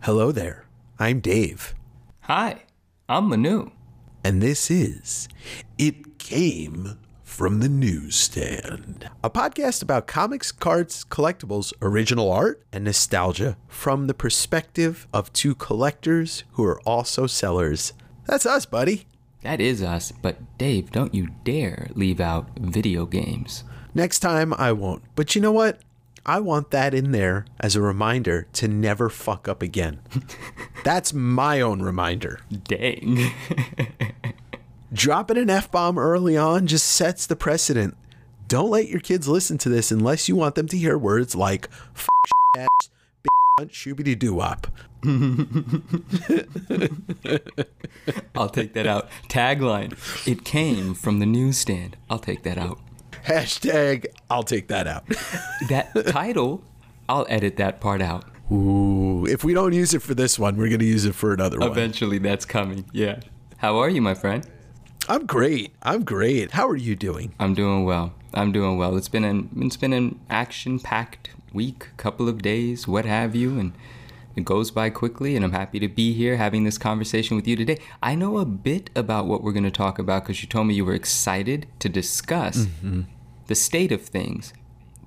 Hello there. I'm Dave, Hi, I'm Manu. and this is It Came from the Newsstand, a podcast about comics, cards, collectibles, original art, and nostalgia from the perspective of two collectors who are also sellers. That's us, buddy. That is us, but Dave, don't you dare leave out video games. Next time I won't. But you know what? I want that in there as a reminder to never fuck up again. That's my own reminder. Dang. Dropping an F bomb early on just sets the precedent. Don't let your kids listen to this unless you want them to hear words like f ass, bitch, shoobity doo wop. I'll take that out. Tagline It came from the newsstand. I'll take that out. Hashtag, I'll take that out. That title, I'll edit that part out. Ooh, if we don't use it for this one, we're going to use it for another one. Eventually, that's coming. Yeah. How are you, my friend? I'm great. I'm great. How are you doing? I'm doing well. I'm doing well. It's been an it's been an action-packed week, couple of days, what have you, and it goes by quickly. And I'm happy to be here having this conversation with you today. I know a bit about what we're going to talk about because you told me you were excited to discuss mm-hmm. the state of things,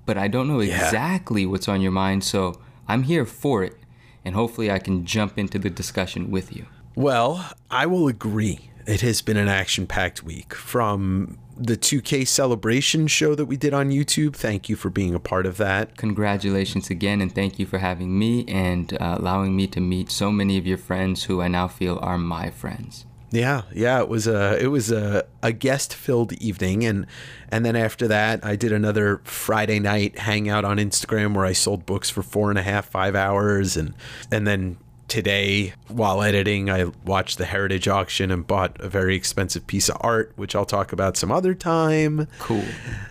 but I don't know Yeah. exactly what's on your mind. So I'm here for it, and hopefully I can jump into the discussion with you. Well, I will agree. It has been an action packed week from the 2K celebration show that we did on YouTube. Thank you for being a part of that. Congratulations again, and thank you for having me and uh, allowing me to meet so many of your friends who I now feel are my friends. Yeah, yeah, it was a it was a, a guest filled evening and and then after that I did another Friday night hangout on Instagram where I sold books for four and a half, five hours and and then today while editing I watched the heritage auction and bought a very expensive piece of art, which I'll talk about some other time. Cool.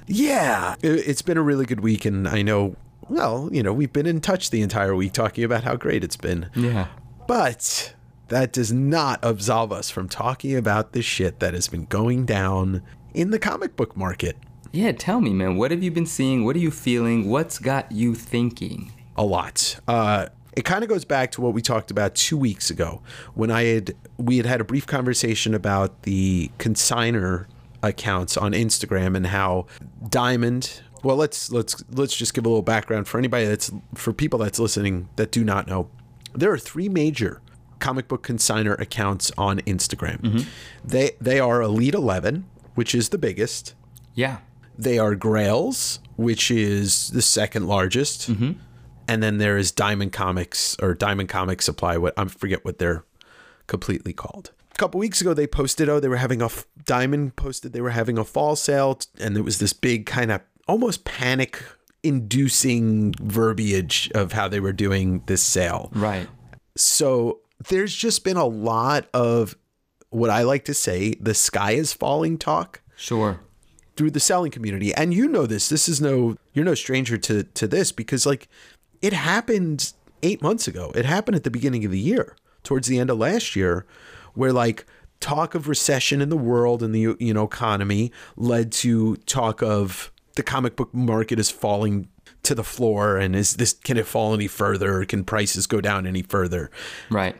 Yeah, it- it's been a really good week, and I know, well, you know, we've been in touch the entire week talking about how great it's been. Yeah. But that does not absolve us from talking about the shit that has been going down in the comic book market Yeah, tell me, man, what have you been seeing? What are you feeling? What's got you thinking? a lot. Uh, it kind of goes back to what we talked about two weeks ago when I had we had had a brief conversation about the consigner accounts on Instagram and how Diamond. Well, let's let's let's just give a little background for anybody that's for people that's listening that do not know. There are three major comic book consigner accounts on Instagram. Mm-hmm. They they are Elite Eleven, which is the biggest. Yeah. They are Grails, which is the second largest, mm-hmm. And then there is Diamond Comics or Diamond Comics Supply. What I forget what they're completely called. A couple weeks ago, they posted oh they were having a f- Diamond posted they were having a fall sale, and there was this big kind of almost panic inducing verbiage of how they were doing this sale. Right. So there's just been a lot of what I like to say the sky is falling talk Sure. through the selling community. And you know this. This is no you're no stranger to to this because like it happened 8 months ago. It happened at the beginning of the year, towards the end of last year, where like talk of recession in the world and the you know economy led to talk of the comic book market is falling to the floor and is this can it fall any further can prices go down any further Right.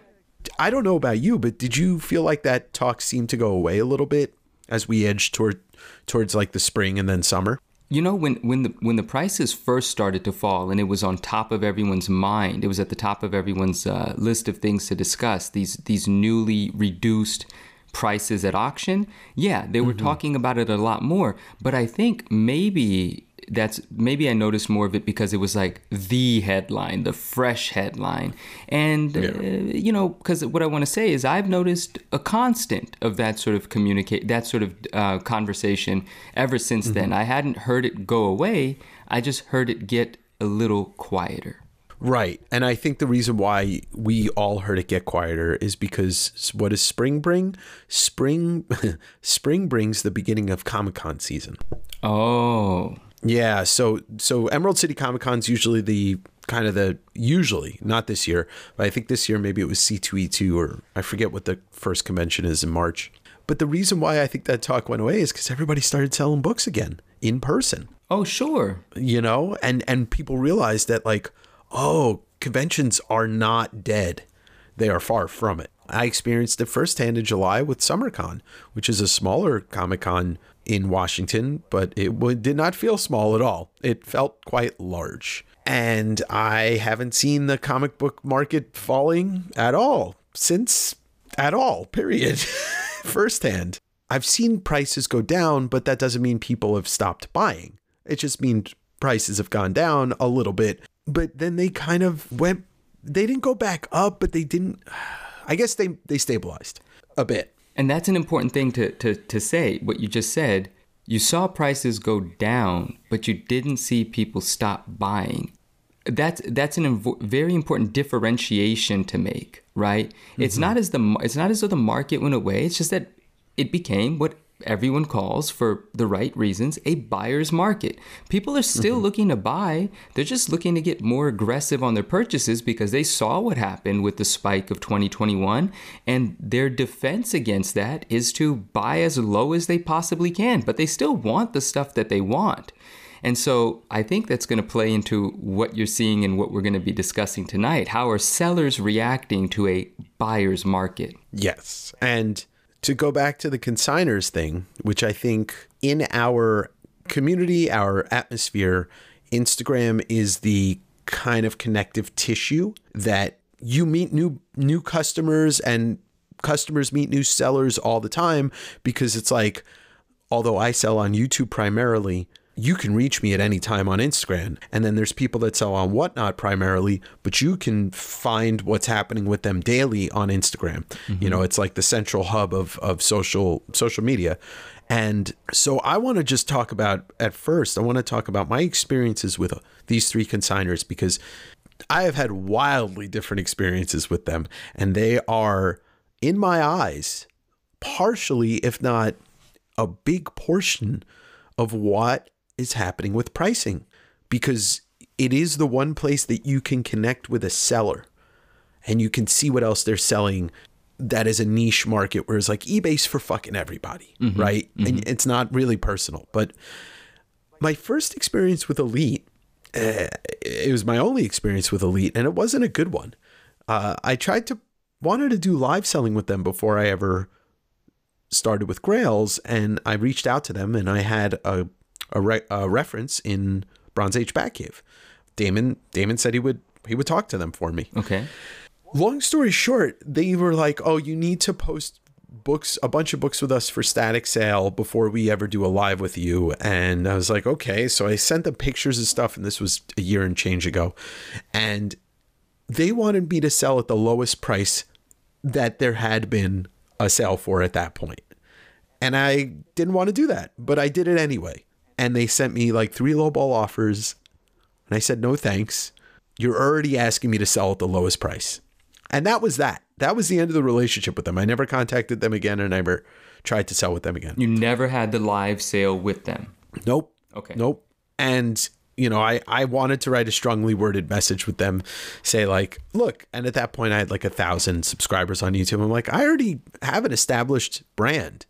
I don't know about you, but did you feel like that talk seemed to go away a little bit as we edged toward towards like the spring and then summer? You know, when when the when the prices first started to fall, and it was on top of everyone's mind, it was at the top of everyone's uh, list of things to discuss. These these newly reduced prices at auction. Yeah, they were talking about it a lot more. But I think maybe that's maybe I noticed more of it because it was like the headline, the fresh headline, and uh, you know, because what I want to say is I've noticed a constant of that sort of communicate, that sort of uh, conversation ever since then. I hadn't heard it go away. I just heard it get a little quieter. Right. And I think the reason why we all heard it get quieter is because what does spring bring? Spring spring brings the beginning of Comic-Con season. Oh, Yeah, so so Emerald City Comic Con's usually the kind of the usually not this year, but I think this year maybe it was C2E2 or I forget what the first convention is in March. But the reason why I think that talk went away is because everybody started selling books again in person, oh, sure. you know, and and people realized that like, oh, conventions are not dead. They are far from it. I experienced it firsthand in July with SummerCon, which is a smaller Comic Con in Washington, but it did not feel small at all. It felt quite large. And I haven't seen the comic book market falling at all since, at all, period, firsthand. I've seen prices go down, but that doesn't mean people have stopped buying. It just means prices have gone down a little bit. But then they kind of went, they didn't go back up, but they didn't, I guess they, they stabilized a bit. And that's an important thing to, to, to say, what you just said. You saw prices go down, but you didn't see people stop buying. That's that's an inv- very important differentiation to make, right? Mm-hmm. It's not as the it's not as though the market went away. It's just that it became what everyone calls, for the right reasons, a buyer's market. People are still mm-hmm. looking to buy. They're just looking to get more aggressive on their purchases because they saw what happened with the spike of 2021. And their defense against that is to buy as low as they possibly can, but they still want the stuff that they want. And so I think that's going to play into what you're seeing and what we're going to be discussing tonight. How are sellers reacting to a buyer's market? Yes. And to go back to the consigners thing, which I think in our community, our atmosphere, Instagram is the kind of connective tissue that you meet new new customers and customers meet new sellers all the time because it's like although I sell on YouTube primarily, you can reach me at any time on Instagram. And then there's people that sell on Whatnot primarily, but you can find what's happening with them daily on Instagram. Mm-hmm. You know, it's like the central hub of, of social social media. And so I want to just talk about at first, I want to talk about my experiences with these three consigners because I have had wildly different experiences with them. And they are, in my eyes, partially, if not a big portion of what is happening with pricing because it is the one place that you can connect with a seller and you can see what else they're selling that is a niche market whereas like ebay's for fucking everybody mm-hmm, right? Mm-hmm. and it's not really personal but my first experience with elite uh, it was my only experience with elite and it wasn't a good one. Uh, i tried to wanted to do live selling with them before i ever started with grails and i reached out to them and i had a a, re- a reference in Bronze Age Batcave. Damon Damon said he would he would talk to them for me. Okay. Long story short, they were like, "Oh, you need to post books, a bunch of books with us for static sale before we ever do a live with you." And I was like, "Okay." So I sent them pictures and stuff, and this was a year and change ago, and they wanted me to sell at the lowest price that there had been a sale for at that point. And I didn't want to do that, but I did it anyway and they sent me like three lowball offers. And I said, no thanks. You're already asking me to sell at the lowest price. And that was that. That was the end of the relationship with them. I never contacted them again and I never tried to sell with them again. You never had the live sale with them? Nope. Okay. Nope. And you know, I, I wanted to write a strongly worded message with them, say like, look, and at that point I had like a thousand subscribers on YouTube. I'm like, I already have an established brand.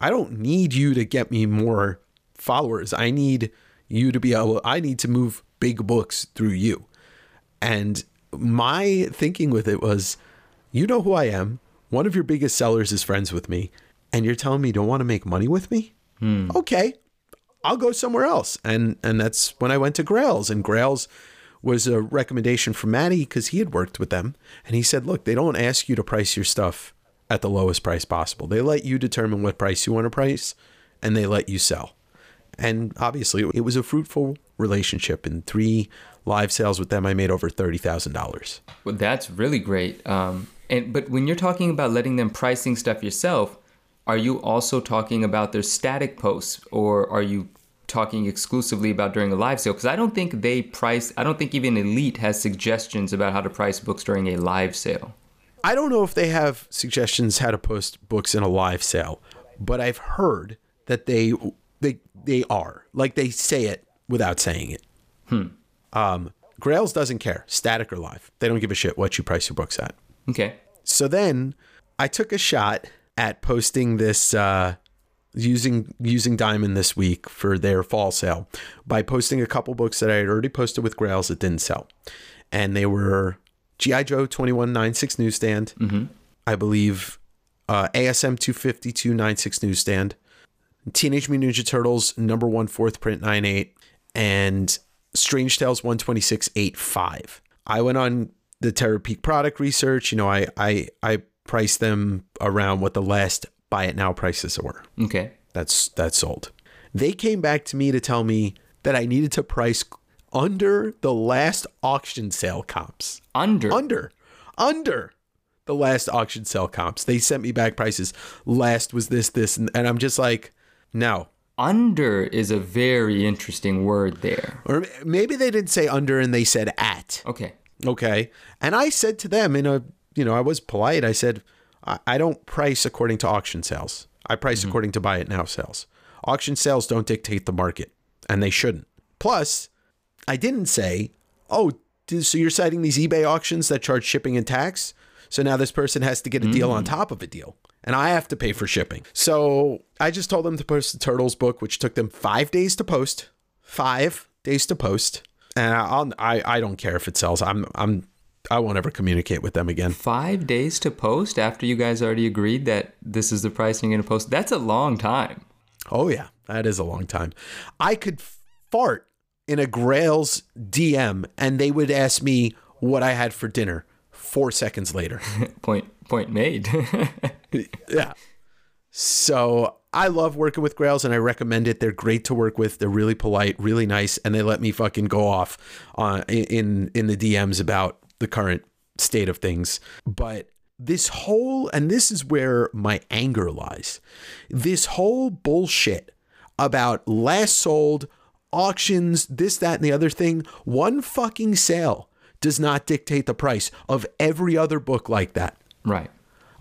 I don't need you to get me more followers. I need you to be able, I need to move big books through you. And my thinking with it was, you know who I am. One of your biggest sellers is friends with me. And you're telling me you don't want to make money with me? Hmm. Okay. I'll go somewhere else. And and that's when I went to Grails. And Grails was a recommendation from Maddie because he had worked with them. And he said, look, they don't ask you to price your stuff at the lowest price possible. They let you determine what price you want to price and they let you sell. And obviously, it was a fruitful relationship. In three live sales with them, I made over thirty thousand dollars. Well, that's really great. Um, and but when you're talking about letting them pricing stuff yourself, are you also talking about their static posts, or are you talking exclusively about during a live sale? Because I don't think they price. I don't think even Elite has suggestions about how to price books during a live sale. I don't know if they have suggestions how to post books in a live sale, but I've heard that they they are like they say it without saying it. Hmm. Um, Grails doesn't care, static or live. They don't give a shit what you price your books at. Okay. So then I took a shot at posting this uh, using using Diamond this week for their fall sale by posting a couple books that I had already posted with Grails that didn't sell. and they were GI Joe twenty one nine six newsstand. Mm-hmm. I believe uh, ASM two fifty two nine six newsstand. Teenage Mutant Ninja Turtles number one fourth print nine eight and Strange Tales one twenty six eight five. I went on the Terapeak product research. You know, I I I priced them around what the last buy it now prices were. Okay. That's that's sold. They came back to me to tell me that I needed to price under the last auction sale comps. Under. Under. Under the last auction sale comps. They sent me back prices. Last was this, this, and, and I'm just like, no. Under is a very interesting word there. Or maybe they didn't say under and they said at. Okay. Okay. And I said to them in a, you know, I was polite. I said, I, don't price according to auction sales. I price mm-hmm. according to buy it now sales. Auction sales don't dictate the market, and they shouldn't. Plus, I didn't say, oh, so you're citing these eBay auctions that charge shipping and tax? So now this person has to get a deal mm. on top of a deal, and I have to pay for shipping. So I just told them to post the Turtles book, which took them five days to post. Five days to post. And I'll, I, I don't care if it sells. I'm, I'm, I won't ever communicate with them again. Five days to post after you guys already agreed that this is the price you're going to post. That's a long time. Oh yeah, that is a long time. I could fart in a Grail's DM and they would ask me what I had for dinner four seconds later. point point made. yeah. So I love working with Grails and I recommend it. They're great to work with. They're really polite, really nice, and they let me fucking go off uh, in in the DMs about the current state of things. But this whole and this is where my anger lies. This whole bullshit about last sold auctions, this, that, and the other thing. One fucking sale does not dictate the price of every other book like that. Right.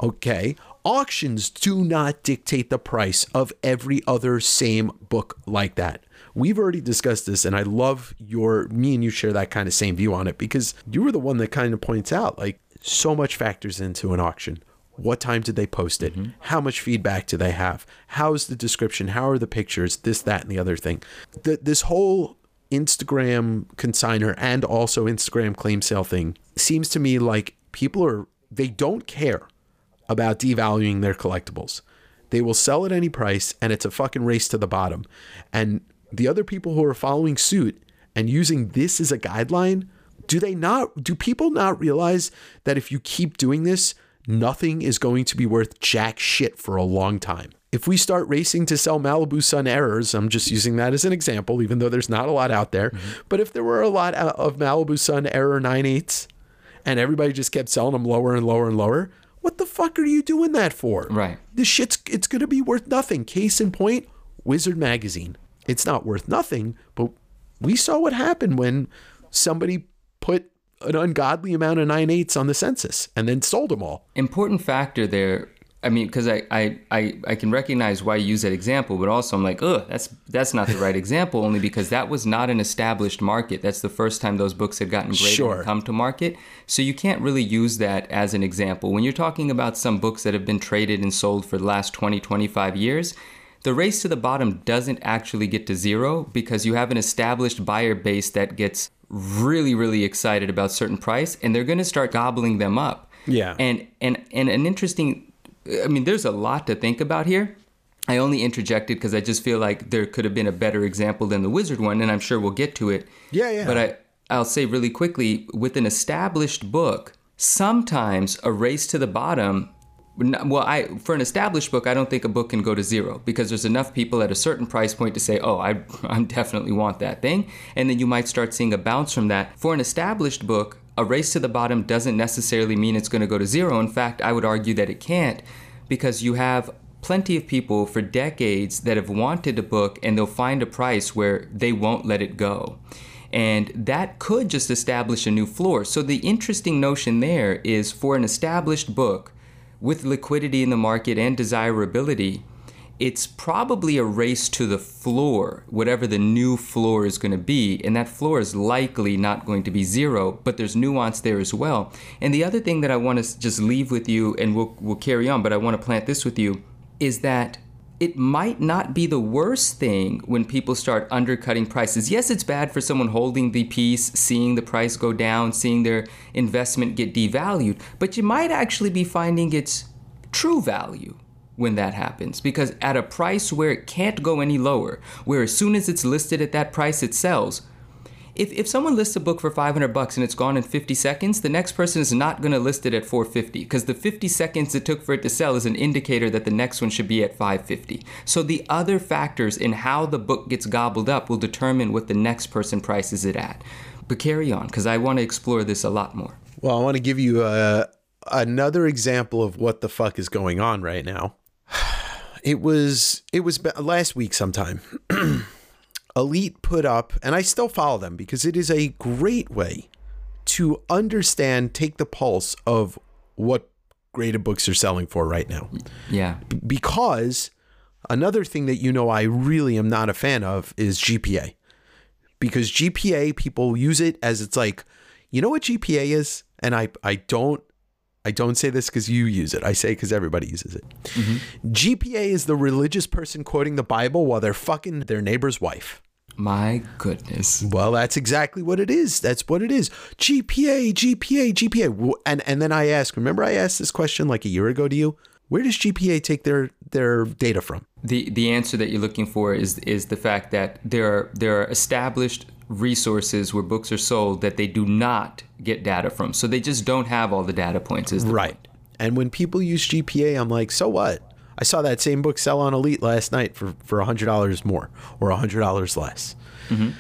Okay. Auctions do not dictate the price of every other same book like that. We've already discussed this, and I love your me and you share that kind of same view on it because you were the one that kind of points out like so much factors into an auction. What time did they post it? Mm-hmm. How much feedback do they have? How's the description? How are the pictures? This, that, and the other thing. The, this whole Instagram consigner and also Instagram claim sale thing seems to me like people are, they don't care about devaluing their collectibles. They will sell at any price and it's a fucking race to the bottom. And the other people who are following suit and using this as a guideline, do they not, do people not realize that if you keep doing this, nothing is going to be worth jack shit for a long time. If we start racing to sell Malibu Sun errors, I'm just using that as an example, even though there's not a lot out there. Mm-hmm. But if there were a lot of Malibu Sun error 9.8s and everybody just kept selling them lower and lower and lower, what the fuck are you doing that for? Right. This shit's it's gonna be worth nothing. Case in point, Wizard Magazine. It's not worth nothing, but we saw what happened when somebody put an ungodly amount of nine eights on the census and then sold them all. Important factor there. I mean, because I, I, I, I can recognize why you use that example, but also I'm like, ugh, that's that's not the right example, only because that was not an established market. That's the first time those books had gotten graded sure. and come to market. So you can't really use that as an example. When you're talking about some books that have been traded and sold for the last 20, 25 years, the race to the bottom doesn't actually get to zero because you have an established buyer base that gets really really excited about certain price and they're going to start gobbling them up yeah and and and an interesting i mean there's a lot to think about here. I only interjected because i just feel like there could have been a better example than the wizard one and i'm sure we'll get to it. Yeah yeah. But i i'll say really quickly with an established book sometimes a race to the bottom well i for an established book i don't think a book can go to zero because there's enough people at a certain price point to say oh i i definitely want that thing. And then you might start seeing a bounce from that. For an established book a race to the bottom doesn't necessarily mean it's going to go to zero. In fact i would argue that it can't because you have plenty of people for decades that have wanted a book and they'll find a price where they won't let it go. And that could just establish a new floor. So the interesting notion there is for an established book with liquidity in the market and desirability, it's probably a race to the floor, whatever the new floor is going to be. And that floor is likely not going to be zero, but there's nuance there as well. And the other thing that I want to just leave with you, and we'll, we'll carry on, but I want to plant this with you, is that it might not be the worst thing when people start undercutting prices. Yes, it's bad for someone holding the piece, seeing the price go down, seeing their investment get devalued, but you might actually be finding its true value when that happens because at a price where it can't go any lower, where as soon as it's listed at that price it sells, if, if someone lists a book for 500 bucks and it's gone in 50 seconds, the next person is not going to list it at 450 because the 50 seconds it took for it to sell is an indicator that the next one should be at 550. So the other factors in how the book gets gobbled up will determine what the next person prices it at. But carry on because I want to explore this a lot more. Well, I want to give you a, another example of what the fuck is going on right now. It was it was last week sometime. Elite put up, and I still follow them because it is a great way to understand, take the pulse of what graded books are selling for right now. Yeah. B- because another thing that you know I really am not a fan of is GPA. Because GPA, people use it as it's like, you know what GPA is? And I, I don't I don't say this because you use it. I say because everybody uses it. Mm-hmm. GPA is the religious person quoting the Bible while they're fucking their neighbor's wife. My goodness. Well, that's exactly what it is. That's what it is. GPA, GPA, GPA. And and then I ask, remember I asked this question like a year ago to you? Where does GPA take their their data from? The the answer that you're looking for is is the fact that there are there are established resources where books are sold that they do not get data from. So they just don't have all the data points. Is right. Point. And when people use GPA, I'm like, so what? I saw that same book sell on Elite last night for for hundred dollars more or hundred dollars less. Mm-hmm.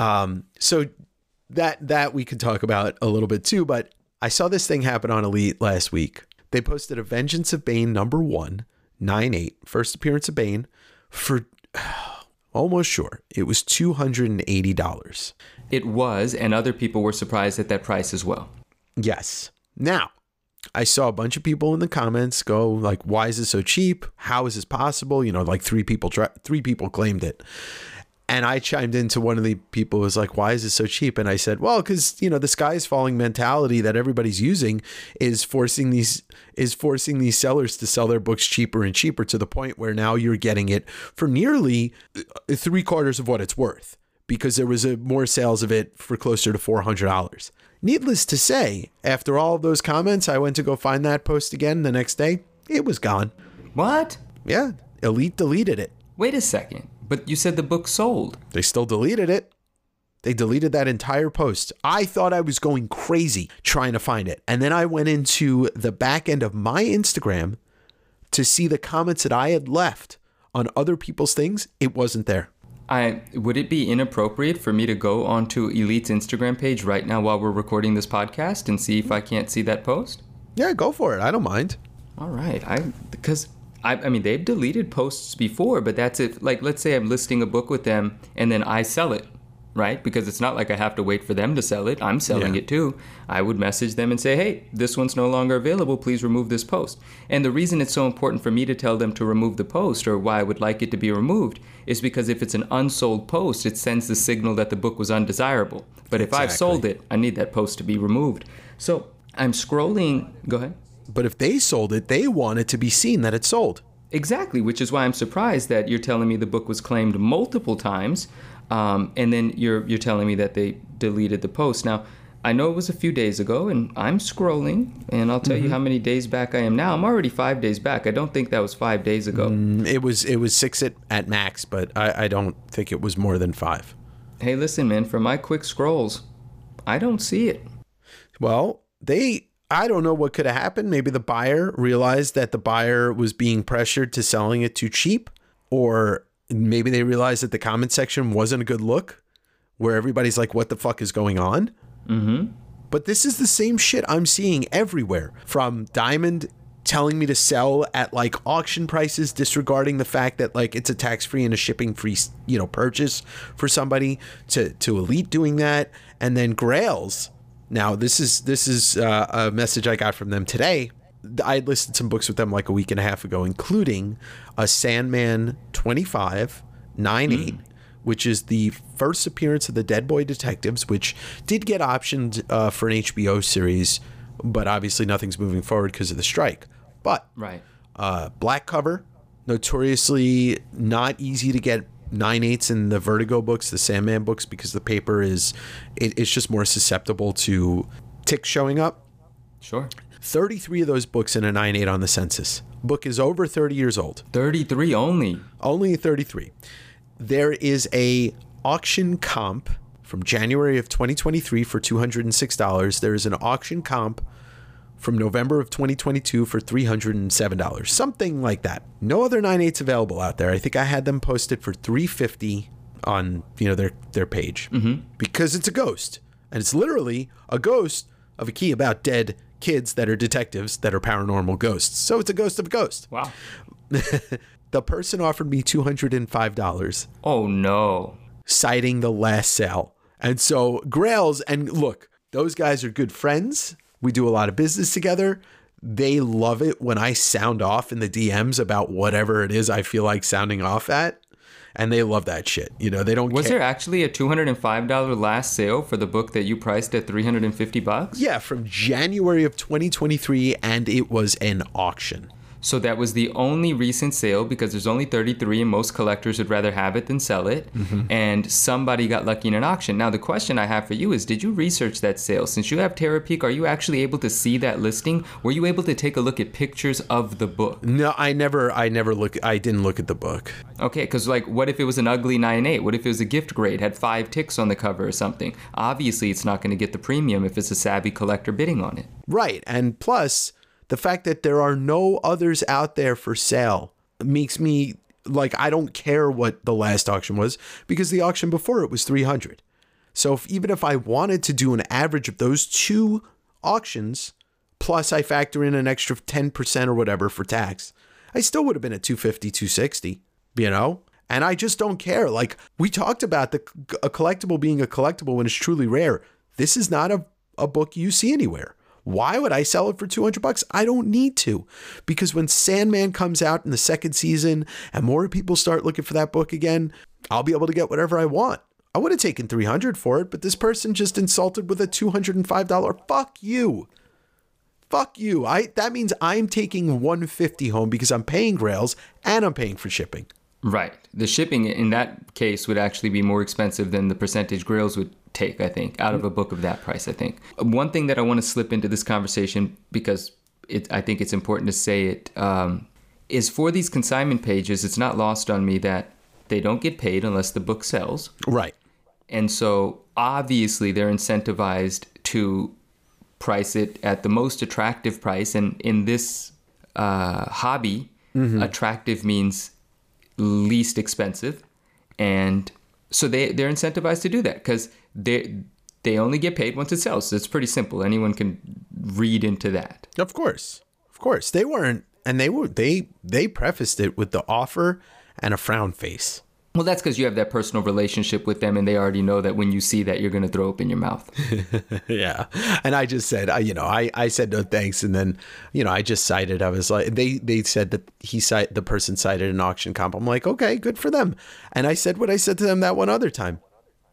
Um, so that that we could talk about a little bit too. But I saw this thing happen on Elite last week. They posted a Vengeance of Bane number one, nine eight, first appearance of Bane for almost sure it was $280. It was, and other people were surprised at that price as well. Yes. Now, I saw a bunch of people in the comments go like, "Why is this so cheap? How is this possible?" You know, like three people, three people claimed it, and I chimed into one of the people who was like, "Why is this so cheap?" And I said, "Well, because you know the sky is falling mentality that everybody's using is forcing these is forcing these sellers to sell their books cheaper and cheaper to the point where now you're getting it for nearly uh, three quarters of what it's worth because there was a more sales of it for closer to four hundred dollars." Needless to say, after all of those comments, I went to go find that post again the next day. It was gone. What? Yeah, Elite deleted it. Wait a second. But you said the book sold. They still deleted it. They deleted that entire post. I thought I was going crazy trying to find it. And then I went into the back end of my Instagram to see the comments that I had left on other people's things. It wasn't there. I would it be inappropriate for me to go onto Elite's Instagram page right now while we're recording this podcast and see if I can't see that post? Yeah, go for it. I don't mind. All right. I because I, I mean, they've deleted posts before, but that's it. Like, let's say I'm listing a book with them and then I sell it, right? Because it's not like I have to wait for them to sell it. I'm selling yeah. it too. I would message them and say, hey, this one's no longer available. Please remove this post. And the reason it's so important for me to tell them to remove the post or why I would like it to be removed is because if it's an unsold post, it sends the signal that the book was undesirable. But if exactly. I've sold it, I need that post to be removed. So I'm scrolling. Go ahead. But if they sold it, they want it to be seen that it sold. Exactly, which is why I'm surprised that you're telling me the book was claimed multiple times, um, and then you're you're telling me that they deleted the post. Now, I know it was a few days ago, and I'm scrolling, and I'll tell mm-hmm. you how many days back I am now. I'm already five days back. I don't think that was five days ago. Mm, it was it was six at, at max, but I, I don't think it was more than five. Hey, listen, man. For my quick scrolls, I don't see it. Well, they I don't know what could have happened. Maybe the buyer realized that the buyer was being pressured to selling it too cheap, or maybe they realized that the comment section wasn't a good look, where everybody's like, "What the fuck is going on?" Mm-hmm. But this is the same shit I'm seeing everywhere from Diamond telling me to sell at like auction prices disregarding the fact that like it's a tax-free and a shipping-free you know purchase for somebody to to elite doing that and then grails now, this is this is uh, a message I got from them today. I had listed some books with them like a week and a half ago, including a Sandman 25, 9 mm. 8, which is the first appearance of the Dead Boy Detectives, which did get optioned uh, for an HBO series, but obviously nothing's moving forward because of the strike. But right, uh, black cover, Notoriously not easy to get nine eighths in the Vertigo books, the Sandman books, because the paper is it, it's just more susceptible to ticks showing up. Sure. 33 of those books in a 9 8 on the census. Book is over 30 years old. 33 only. Only 33. There is a auction comp from January of 2023 for $206. There is an auction comp from November of 2022 for $307. Something like that. No other 9.8s available out there. I think I had them posted for 350 on, you know, their their page. Mm-hmm. Because it's a ghost. And it's literally a ghost of a key about dead kids that are detectives that are paranormal ghosts. So it's a ghost of a ghost. Wow. the person offered me $205 Oh no. citing the last sale. And so Grails, and look, those guys are good friends. We do a lot of business together. They love it when I sound off in the DMs about whatever it is I feel like sounding off at. And they love that shit. You know, they don't Was care. there actually a $205 last sale for the book that you priced at 350 bucks? yeah, from January of 2023, and it was an auction. So that was the only recent sale because there's only 33 and most collectors would rather have it than sell it. Mm-hmm. And somebody got lucky in an auction. Now the question I have for you is did you research that sale? Since you have Terapeak, are you actually able to see that listing? Were you able to take a look at pictures of the book? No, I never, I never look, I didn't look at the book. Okay, because like, what if it was an ugly 9.8? What if it was a gift grade, had five ticks on the cover or something? Obviously, it's not going to get the premium if it's a savvy collector bidding on it. Right. And plus, the fact that there are no others out there for sale makes me like I don't care what the last auction was because the auction before it was 300. So if, even if I wanted to do an average of those two auctions plus I factor in an extra 10% or whatever for tax, I still would have been at 250, 260, you know? And I just don't care. Like we talked about the a collectible being a collectible when it's truly rare. This is not a, a book you see anywhere. Why would I sell it for 200 bucks? I don't need to. Because when Sandman comes out in the second season and more people start looking for that book again, I'll be able to get whatever I want. I would have taken 300 for it, but this person just insulted with a $205 fuck you. Fuck you. I that means I'm taking 150 home because I'm paying Grails and I'm paying for shipping. Right. The shipping in that case would actually be more expensive than the percentage Grails would take, I think, out of a book of that price, I think. One thing that I want to slip into this conversation because it, I think it's important to say it um, is for these consignment pages, it's not lost on me that they don't get paid unless the book sells. Right. And so obviously they're incentivized to price it at the most attractive price. And in this uh, hobby, attractive means least expensive. And so they, they're incentivized to do that because they, they only get paid once it sells. It's pretty simple. Anyone can read into that. Of course. Of course. They weren't and they were they they prefaced it with the offer and a frown face. Well, that's because you have that personal relationship with them, and they already know that when you see that, you're going to throw up in your mouth. yeah. And I just said, I, you know, I, I said no thanks. And then, you know, I just cited, I was like, they, they said that he cite the person cited an auction comp. I'm like, okay, good for them. And I said what I said to them that one other time.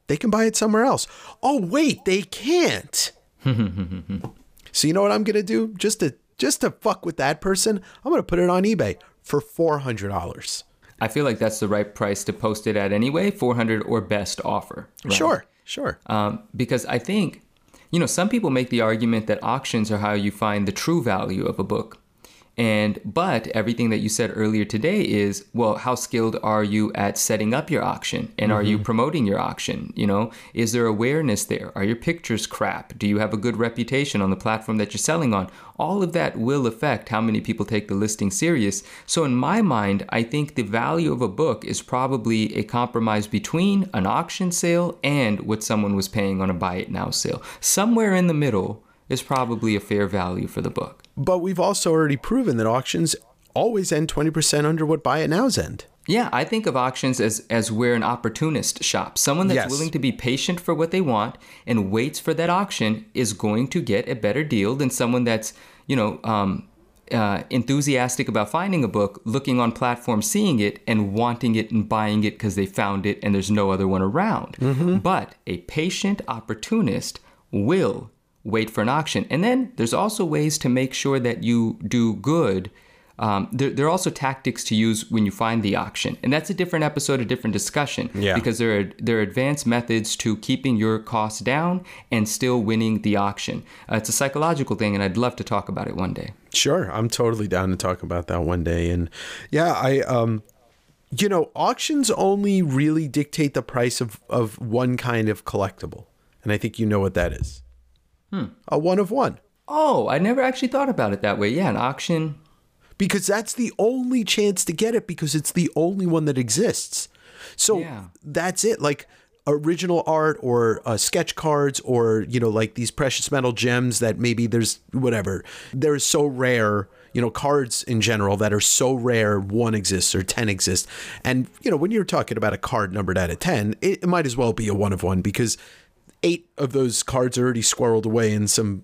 They can buy it somewhere else. Oh, wait, they can't. so you know what I'm going to do? Just to, just to fuck with that person, I'm going to put it on eBay for $400. I feel like that's the right price to post it at anyway, 400 or best offer. right? Sure. Sure. Um, because I think, you know, some people make the argument that auctions are how you find the true value of a book. And but everything that you said earlier today is, well, how skilled are you at setting up your auction and are you mm-hmm. promoting your auction? You know, is there awareness there? Are your pictures crap? Do you have a good reputation on the platform that you're selling on? All of that will affect how many people take the listing serious. So in my mind, I think the value of a book is probably a compromise between an auction sale and what someone was paying on a buy it now sale. Somewhere in the middle is probably a fair value for the book. But we've also already proven that auctions always end 20% under what buy it nows end. Yeah, I think of auctions as as where an opportunist shop. Someone that's Yes. willing to be patient for what they want and waits for that auction is going to get a better deal than someone that's you know um, uh, enthusiastic about finding a book, looking on platforms, seeing it, and wanting it and buying it because they found it and there's no other one around. But a patient opportunist will wait for an auction, and then there's also ways to make sure that you do good Um, there, there, are also tactics to use when you find the auction, and that's a different episode, a different discussion. Yeah. Because there are there are advanced methods to keeping your costs down and still winning the auction. Uh, it's a psychological thing, and I'd love to talk about it one day. Sure, I'm totally down to talk about that one day. And yeah, I um, you know, auctions only really dictate the price of of one kind of collectible, and I think you know what that is. Hmm. A one of one. Oh, I never actually thought about it that way. Yeah, an auction because that's the only chance to get it because it's the only one that exists. So yeah. that's it. Like original art or uh, sketch cards or you know like these precious metal gems that maybe there's whatever they're so rare you know cards in general that are so rare one exists or 10 exists and you know when you're talking about a card numbered out of 10 it, it might as well be a one of one because eight of those cards are already squirreled away in some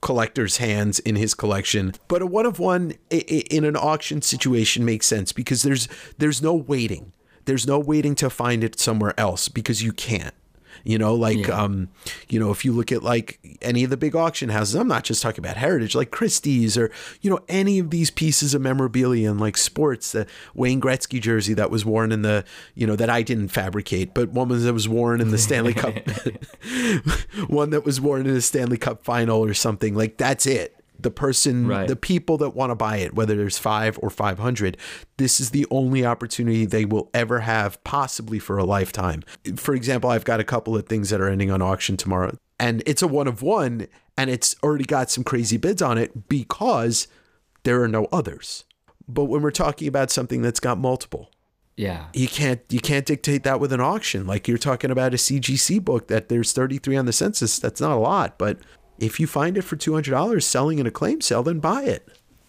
collector's hands in his collection. But a one of one in an auction situation makes sense because there's there's no waiting. There's no waiting to find it somewhere else because you can't. You know, like yeah. um, you know, if you look at like any of the big auction houses, I'm not just talking about heritage, like Christie's or you know any of these pieces of memorabilia and like sports, the Wayne Gretzky jersey that was worn in the you know that I didn't fabricate, but one that was worn in the Stanley Cup, one that was worn in a Stanley Cup final or something. Like that's it the person, right. the people that want to buy it, whether there's five or 500, this is the only opportunity they will ever have, possibly for a lifetime. For example, I've got a couple of things that are ending on auction tomorrow, and it's a one of one, and it's already got some crazy bids on it because there are no others. But when we're talking about something that's got multiple, yeah. You can't you can't dictate that with an auction. Like you're talking about a CGC book that there's 33 on the census. That's not a lot, but if you find it for $200 selling in a claim sale, then buy it.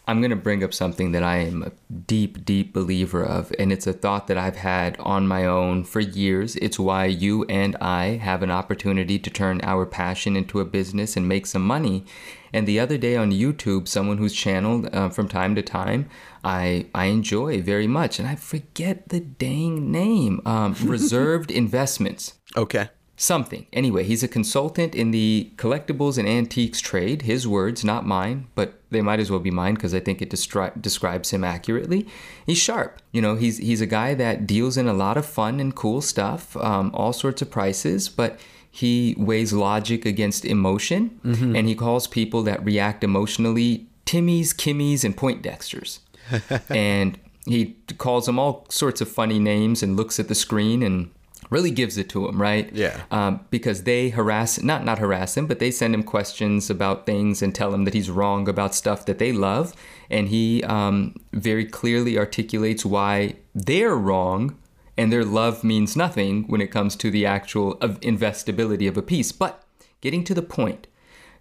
I'm going to bring up something that I am a deep, deep believer of, and it's a thought that I've had on my own for years. It's why you and I have an opportunity to turn our passion into a business and make some money. And the other day on YouTube, someone who's channeled uh, from time to time, I I enjoy very much, and I forget the dang name. Um, Reserved Investments. Okay something. Anyway, he's a consultant in the collectibles and antiques trade. His words, not mine, but they might as well be mine because I think it destri- describes him accurately. He's sharp. You know, he's he's a guy that deals in a lot of fun and cool stuff, um, all sorts of prices, but he weighs logic against emotion, mm-hmm. and he calls people that react emotionally Timmies, Kimmies, and Poindexters. and he calls them all sorts of funny names and looks at the screen and really gives it to him, right? Yeah. Um, because they harass, not not harass him, but they send him questions about things and tell him that he's wrong about stuff that they love, and he um, very clearly articulates why they're wrong, and their love means nothing when it comes to the actual of investability of a piece. But getting to the point,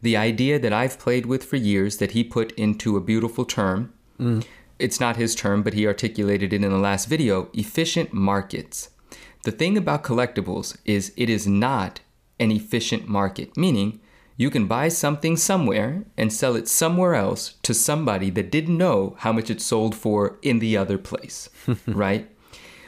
the idea that I've played with for years that he put into a beautiful term. Mm. It's not his term, but he articulated it in the last video efficient markets. The thing about collectibles is it is not an efficient market, meaning you can buy something somewhere and sell it somewhere else to somebody that didn't know how much it sold for in the other place, right?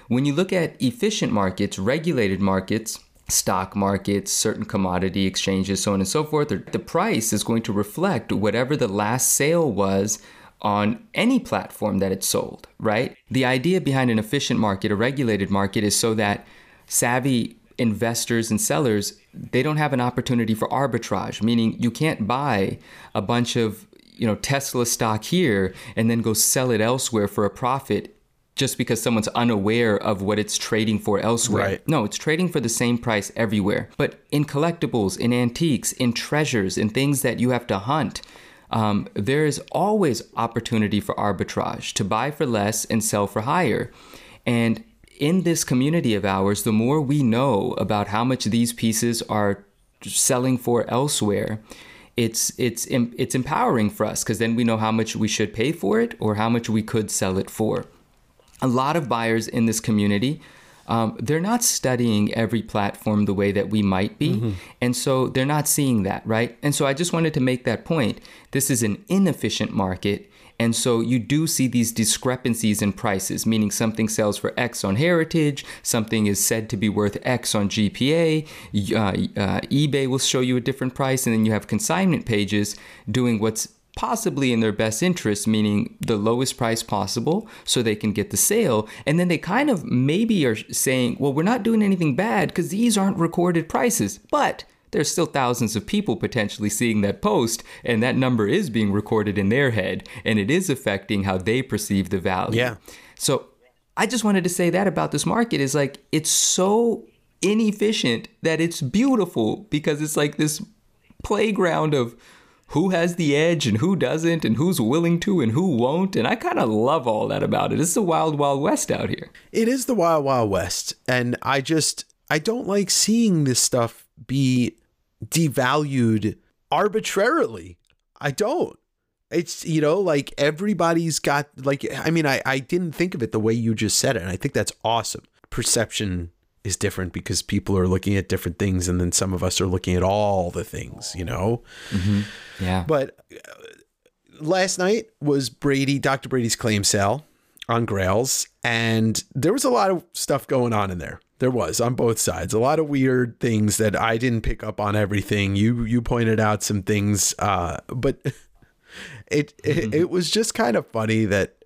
When you look at efficient markets, regulated markets, stock markets, certain commodity exchanges, so on and so forth, the price is going to reflect whatever the last sale was on any platform that it's sold, right? The idea behind an efficient market, a regulated market, is so that savvy investors and sellers they don't have an opportunity for arbitrage meaning you can't buy a bunch of you know Tesla stock here and then go sell it elsewhere for a profit just because someone's unaware of what it's trading for elsewhere. Right. No, it's trading for the same price everywhere. But in collectibles, in antiques, in treasures, in things that you have to hunt, um, there is always opportunity for arbitrage to buy for less and sell for higher. And in this community of ours, the more we know about how much these pieces are selling for elsewhere, it's it's it's empowering for us because then we know how much we should pay for it or how much we could sell it for. A lot of buyers in this community um, they're not studying every platform the way that we might be. Mm-hmm. And so they're not seeing that, right? And so I just wanted to make that point. This is an inefficient market. And so you do see these discrepancies in prices, meaning something sells for X on Heritage, something is said to be worth X on GPA. Uh, uh, eBay will show you a different price, and then you have consignment pages doing what's possibly in their best interest, meaning the lowest price possible so they can get the sale. And then they kind of maybe are saying, well, we're not doing anything bad because these aren't recorded prices. But there's still thousands of people potentially seeing that post, and that number is being recorded in their head, and it is affecting how they perceive the value. Yeah. So I just wanted to say that about this market is like it's so inefficient that it's beautiful because it's like this playground of who has the edge and who doesn't and who's willing to and who won't and I kind of love all that about it. It's the wild wild west out here. It is the wild wild west and I just I don't like seeing this stuff be devalued arbitrarily. I don't. It's you know like everybody's got like I mean I I didn't think of it the way you just said it and I think that's awesome. Perception is different because people are looking at different things and then some of us are looking at all the things, you know. Mm-hmm. Yeah. But uh, last night was Brady Dr. Brady's claim sale on Grails and there was a lot of stuff going on in there. There was on both sides a lot of weird things that I didn't pick up on everything. You you pointed out some things, uh, but it, it mm-hmm. it was just kind of funny that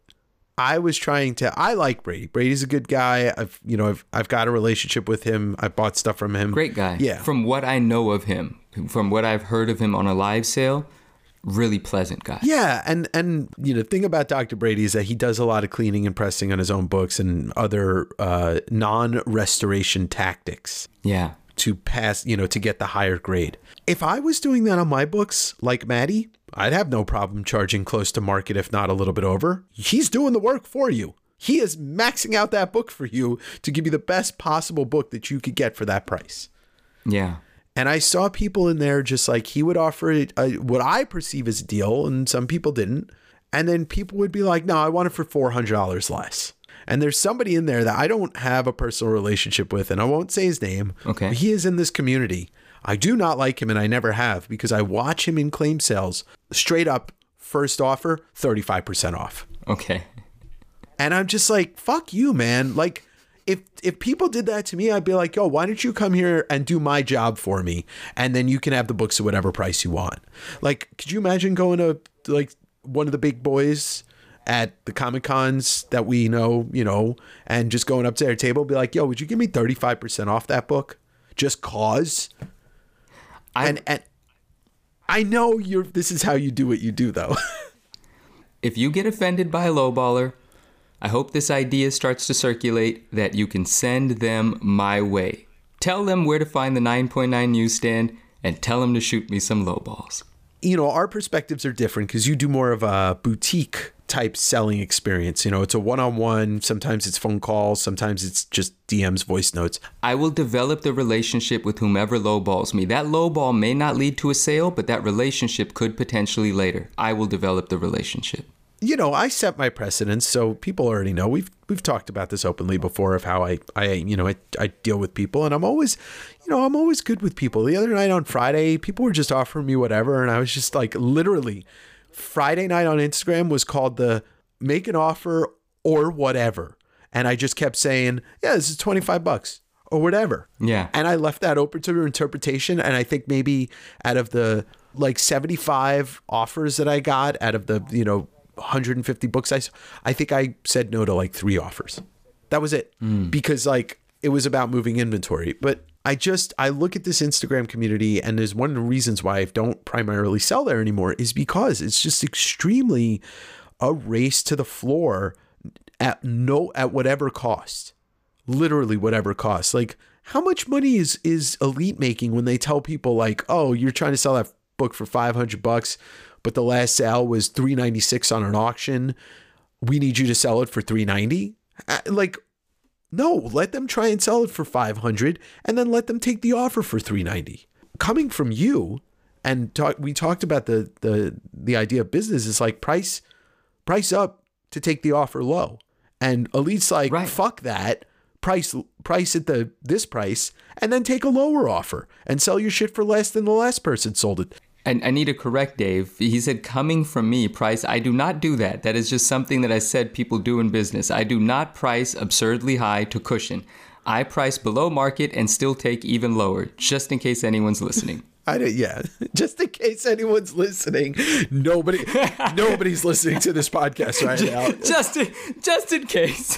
I was trying to. I like Brady. Brady's a good guy. I've you know I've I've got a relationship with him. I bought stuff from him. Great guy. Yeah. From what I know of him, from what I've heard of him on a live sale, really pleasant guy. Yeah, and and you know, the thing about Dr. Brady is that he does a lot of cleaning and pressing on his own books and other uh, non-restoration tactics. Yeah. To pass, you know, to get the higher grade. If I was doing that on my books, like Maddie, I'd have no problem charging close to market, if not a little bit over. He's doing the work for you. He is maxing out that book for you to give you the best possible book that you could get for that price. Yeah. And I saw people in there just like he would offer a, a, uh, what I perceive as a deal, and some people didn't. And then people would be like, no, I want it for $400 less. And there's somebody in there that I don't have a personal relationship with, and I won't say his name. Okay. He is in this community. I do not like him, and I never have because I watch him in claim sales straight up first offer, 35% off. Okay. And I'm just like, fuck you, man. Like, if if people did that to me, I'd be like, yo, why don't you come here and do my job for me, and then you can have the books at whatever price you want. Like, could you imagine going to like one of the big boys at the comic cons that we know, you know, and just going up to their table, be like, yo, would you give me thirty five percent off that book, just cause? I, and and I know you're. This is how you do what you do, though. if you get offended by a lowballer I hope this idea starts to circulate that you can send them my way. Tell them where to find the 9.9 newsstand and tell them to shoot me some lowballs. You know, our perspectives are different because you do more of a boutique type selling experience. You know, it's a one on one, sometimes it's phone calls, sometimes it's just DMs, voice notes. I will develop the relationship with whomever lowballs me. That lowball may not lead to a sale, but that relationship could potentially later. I will develop the relationship you know, I set my precedents, so people already know. We've we've talked about this openly before of how I I you know I, I deal with people, and I'm always, you know, I'm always good with people. The other night on Friday, people were just offering me whatever, and I was just like, literally, Friday night on Instagram was called the make an offer or whatever, and I just kept saying, yeah, this is twenty five bucks or whatever. Yeah, and I left that open to interpretation, and I think maybe out of the like 75 offers that I got out of the, you know, 150 books I I think I said no to like 3 offers. That was it. Mm. Because like it was about moving inventory. But I just I look at this Instagram community and there's one of the reasons why I don't primarily sell there anymore is because it's just extremely a race to the floor at no at whatever cost. Literally whatever cost. Like how much money is is Elite making when they tell people like, "Oh, you're trying to sell that book for 500 bucks but the last sale was 396 on an auction. We need you to sell it for 390. Uh, like no, let them try and sell it for 500 and then let them take the offer for 390. Coming from you and talk, we talked about the the the idea of business is like price price up to take the offer low. And Elite's like right. fuck that. Price price at the this price and then take a lower offer and sell your shit for less than the last person sold it. I, I need to correct Dave. He said, coming from me, price. I do not do that. That is just something that I said people do in business. I do not price absurdly high to cushion. I price below market and still take even lower, just in case anyone's listening. I don't, yeah, just in case anyone's listening, nobody, nobody's listening to this podcast right now. just, in, just in case.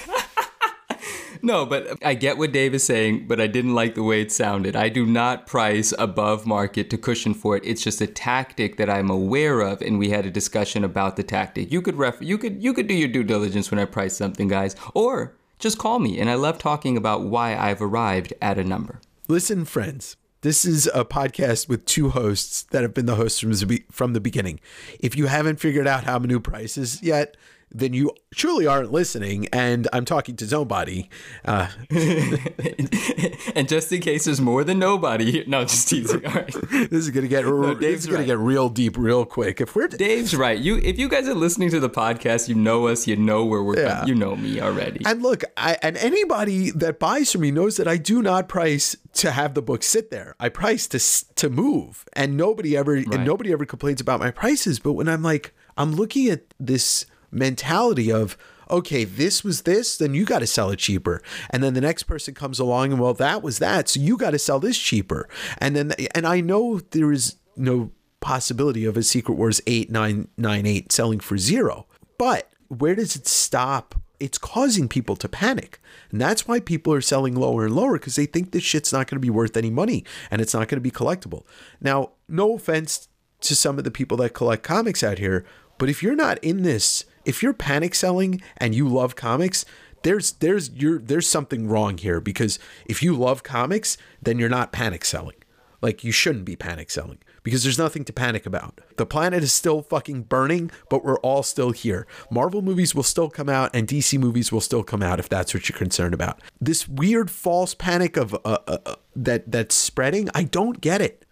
No, but I get what Dave is saying, but I didn't like the way it sounded. I do not price above market to cushion for it. It's just a tactic that I'm aware of, and we had a discussion about the tactic. You could ref, you could, you could do your due diligence when I price something, guys, or just call me. And I love talking about why I've arrived at a number. Listen, friends. This is a podcast with two hosts that have been the hosts from the, from the beginning. If you haven't figured out how Manu prices yet, then you truly aren't listening. And I'm talking to nobody. Uh, and just in case there's more than nobody, no, just teasing. All right, this is gonna get no, this is gonna right. get real deep real quick. If we're Dave's right, you if you guys are listening to the podcast, you know us, you know where we're, yeah. you know me already. And look, I, and anybody that buys from me knows that I do not price to have the book sit there. I price to to move, and nobody ever right. and nobody ever complains about my prices. But when I'm like, I'm looking at this mentality of okay this was this then you got to sell it cheaper. And then the next person comes along and well that was that so you got to sell this cheaper. And then and i know there is no possibility of a secret wars 8998 selling for zero but where does it stop? It's causing people to panic. And that's why people are selling lower and lower because they think this shit's not going to be worth any money and it's not going to be collectible. Now no offense to some of the people that collect comics out here but if you're not in this if you're panic selling and you love comics, there's there's there's something wrong here because if you love comics, then you're not panic selling. Like you shouldn't be panic selling because there's nothing to panic about. The planet is still fucking burning, but we're all still here. Marvel movies will still come out and DC movies will still come out if that's what you're concerned about. This weird false panic of uh, uh, uh that that's spreading, I don't get it.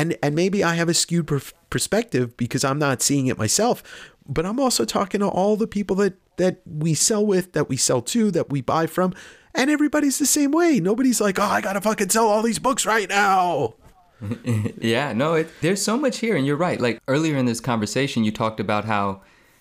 And and maybe I have a skewed per- perspective because I'm not seeing it myself, but I'm also talking to all the people that that we sell with, that we sell to, that we buy from, and everybody's the same way. Nobody's like, "Oh, I got to fucking sell all these books right now." yeah, no, it, there's so much here and you're right. Like earlier in this conversation you talked about how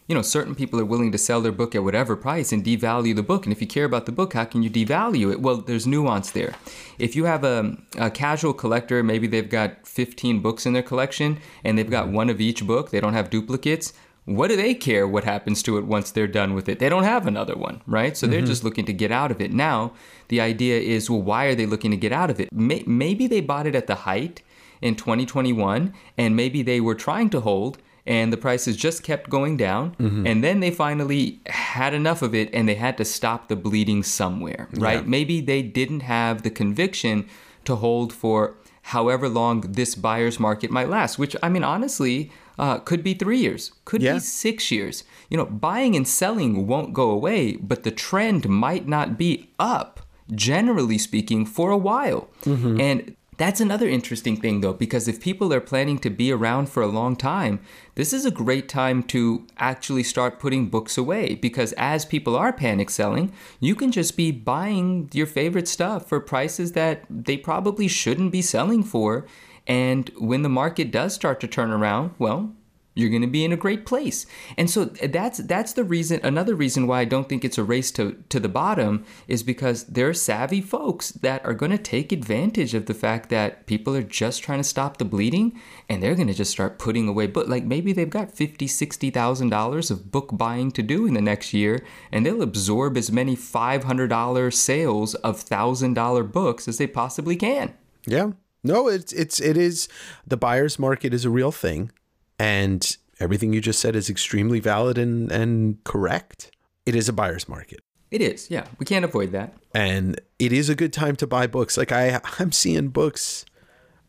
you know, certain people are willing to sell their book at whatever price and devalue the book. And if you care about the book, how can you devalue it? Well, there's nuance there. If you have a, a casual collector, maybe they've got 15 books in their collection and they've got one of each book, they don't have duplicates what do they care what happens to it once they're done with it? They don't have another one, right? So they're mm-hmm. just looking to get out of it. Now, the idea is, well, why are they looking to get out of it? Maybe they bought it at the height in 2021, and maybe they were trying to hold, and the prices just kept going down. Mm-hmm. And then they finally had enough of it, and they had to stop the bleeding somewhere, right? Yeah. Maybe they didn't have the conviction to hold for however long this buyer's market might last, which, I mean, honestly, uh, could be three years, could yeah. be six years. You know, buying and selling won't go away, but the trend might not be up, generally speaking, for a while. Mm-hmm. And that's another interesting thing, though, because if people are planning to be around for a long time, this is a great time to actually start putting books away. Because as people are panic selling, you can just be buying your favorite stuff for prices that they probably shouldn't be selling for and when the market does start to turn around, well, you're going to be in a great place. And so that's that's the reason another reason why I don't think it's a race to to the bottom is because there are savvy folks that are going to take advantage of the fact that people are just trying to stop the bleeding and they're going to just start putting away but like maybe they've got 50 60,000 dollars of book buying to do in the next year and they'll absorb as many $500 sales of $1000 books as they possibly can. Yeah. No, it's it's it is the buyer's market is a real thing, and everything you just said is extremely valid and and correct. It is a buyer's market. It is, yeah. We can't avoid that. And it is a good time to buy books. Like I I'm seeing books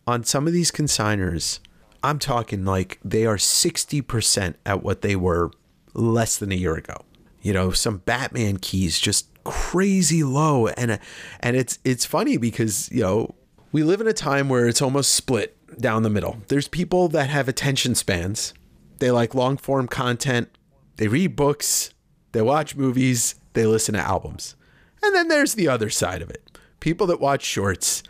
on some of these consigners. I'm talking like they are 60% at what they were less than a year ago. You know, some Batman keys just crazy low and and it's it's funny because, you know, we live in a time where it's almost split down the middle. There's people that have attention spans. They like long form content. They read books. They watch movies. They listen to albums. And then there's the other side of it. People that watch shorts.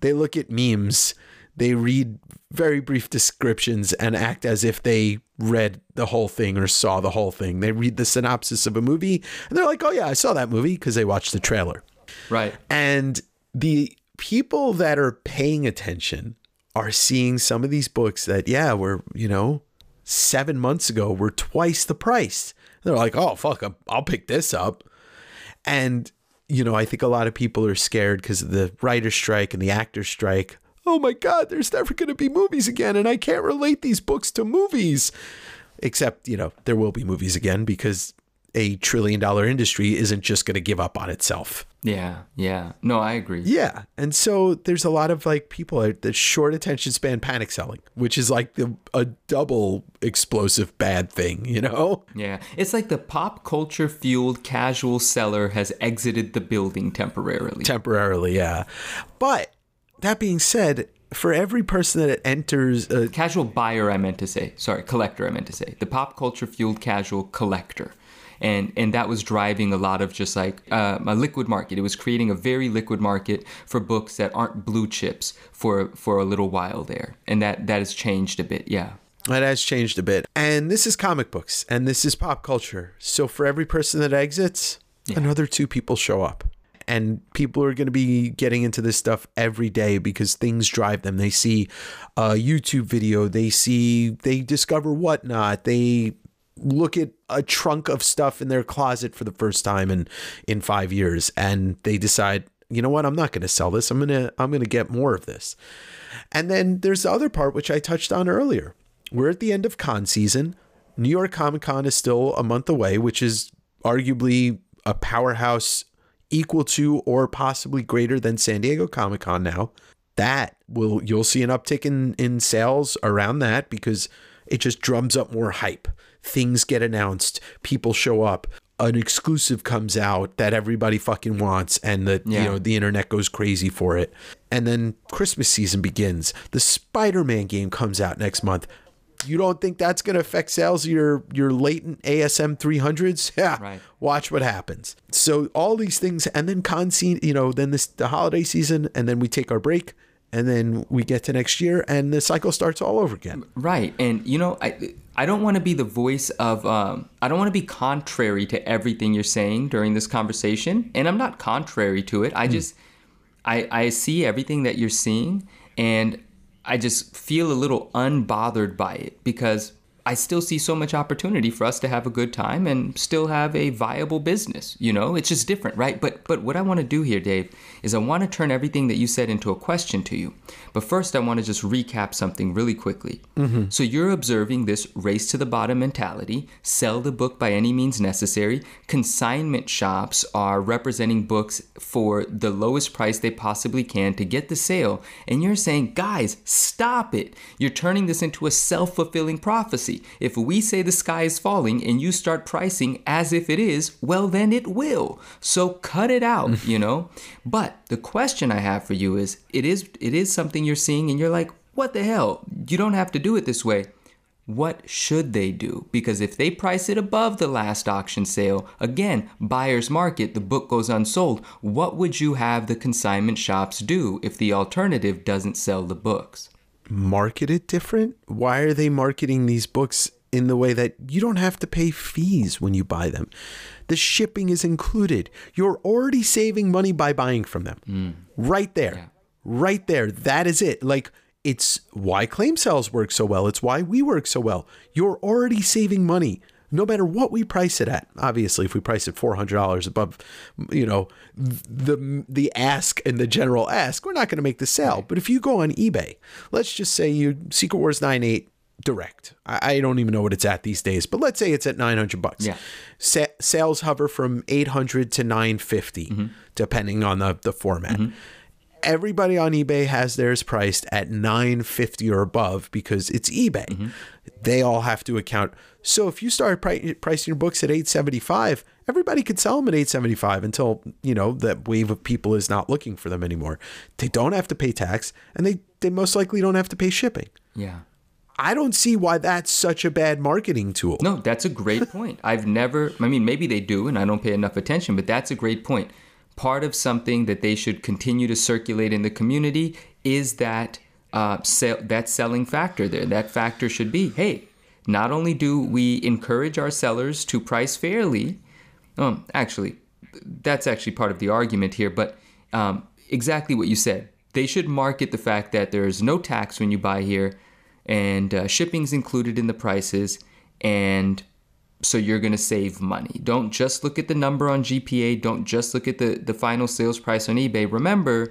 They look at memes. They read very brief descriptions and act as if they read the whole thing or saw the whole thing. They read the synopsis of a movie and they're like, oh, yeah, I saw that movie because they watched the trailer. Right. And the people that are paying attention are seeing some of these books that, yeah, were, you know, seven months ago were twice the price. They're like, oh, fuck, I'll pick this up. And, you know, I think a lot of people are scared because of the writer's strike and the actor's strike. Oh my God, there's never going to be movies again. And I can't relate these books to movies. Except, you know, there will be movies again because a trillion dollar industry isn't just going to give up on itself. Yeah, yeah. No, I agree. Yeah. And so there's a lot of like people that short attention span panic selling, which is like the, a double explosive bad thing, you know? Yeah. It's like the pop culture fueled casual seller has exited the building temporarily. Temporarily, yeah. But that being said, for every person that enters a casual buyer, I meant to say, sorry, collector, I meant to say, the pop culture fueled casual collector and and that was driving a lot of just like uh, a liquid market. It was creating a very liquid market for books that aren't blue chips for for a little while there, and that that has changed a bit. Yeah. That has changed a bit. And this is comic books and this is pop culture. So for every person that exits, yeah. another two people show up. And people are going to be getting into this stuff every day because things drive them. They see a YouTube video, they see, they discover whatnot, they look at a trunk of stuff in their closet for the first time in in 5 years. And they decide you know what? I'm not going to sell this. I'm going to I'm going to get more of this. And then there's the other part which I touched on earlier. We're at the end of con season. New York Comic Con is still a month away which is arguably a powerhouse equal to or possibly greater than San Diego Comic Con now. That will you'll see an uptick in in sales around that because it just drums up more hype things get announced, people show up, an exclusive comes out that everybody fucking wants and the yeah. you know the internet goes crazy for it. And then Christmas season begins. The Spider-Man game comes out next month. You don't think that's going to affect sales of your your latent ASM 300s? Yeah. Right. Watch what happens. So all these things and then con scene, you know, then this the holiday season and then we take our break and then we get to next year and the cycle starts all over again. Right. And you know, I I don't want to be the voice of, um, I don't want to be contrary to everything you're saying during this conversation. And I'm not contrary to it. I mm. just, I, I see everything that you're seeing and I just feel a little unbothered by it because I still see so much opportunity for us to have a good time and still have a viable business. You know, it's just different, right? But but what I want to do here, Dave, is I want to turn everything that you said into a question to you. But first, I want to just recap something really quickly. Mm-hmm. So you're observing this race to the bottom mentality. Sell the book by any means necessary. Consignment shops are representing books for the lowest price they possibly can to get the sale, and you're saying, guys, stop it. You're turning this into a self fulfilling prophecy. If we say the sky is falling and you start pricing as if it is, well, then it will. So cut it out, you know? But the question I have for you is it is it is something you're seeing and you're like, what the hell? You don't have to do it this way. What should they do? Because if they price it above the last auction sale, again, buyer's market, the book goes unsold. What would you have the consignment shops do if the alternative doesn't sell the books? Market it different? Why are they marketing these books in the way that you don't have to pay fees when you buy them? The shipping is included. You're already saving money by buying from them. Mm. Right there. Yeah. Right there. That is it. Like, it's why claim sales work so well. It's why we work so well. You're already saving money no matter what we price it at. Obviously, if we price it four hundred dollars above, you know, the the ask and the general ask, we're not going to make the sale. But if you go on eBay, let's just say you Secret Wars nine eight direct. I, I, don't even know what it's at these days, but let's say it's at 900 bucks. Yeah. Sa- sales hover from 800 to 950 mm-hmm. depending on the the format. Mm-hmm everybody on eBay has theirs priced at 950 or above because it's eBay. Mm-hmm. They all have to account. So if you start pri- pricing your books at 875, everybody could sell them at 875 until, you know, that wave of people is not looking for them anymore. They don't have to pay tax and they they most likely don't have to pay shipping. Yeah. I don't see why that's such a bad marketing tool. No, that's a great point. I've never I mean maybe they do and I don't pay enough attention, but that's a great point part of something that they should continue to circulate in the community is that uh, sell, that selling factor there. That factor should be, hey, not only do we encourage our sellers to price fairly, um, actually, that's actually part of the argument here, but um, exactly what you said. They should market the fact that there's no tax when you buy here, and uh, shipping's included in the prices, and so you're going to save money. Don't just look at the number on GPA. Don't just look at the, the final sales price on eBay. Remember,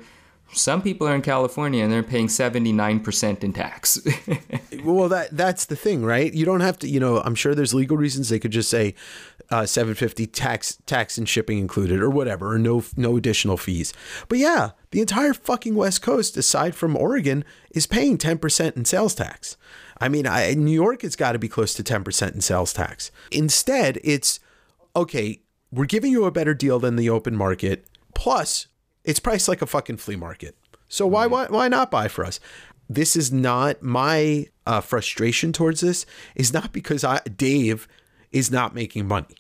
some people are in California and they're paying 79% in tax. well, that that's the thing, right? You don't have to, you know, I'm sure there's legal reasons they could just say uh, 750 tax tax and shipping included or whatever, or no no additional fees. But yeah, the entire fucking West Coast aside from Oregon is paying 10% in sales tax. I mean, I, New York it's got to be close to 10% in sales tax. Instead, it's okay, we're giving you a better deal than the open market. Plus, it's priced like a fucking flea market. So why why why not buy for us? This is not my uh, frustration towards this is not because I Dave is not making money.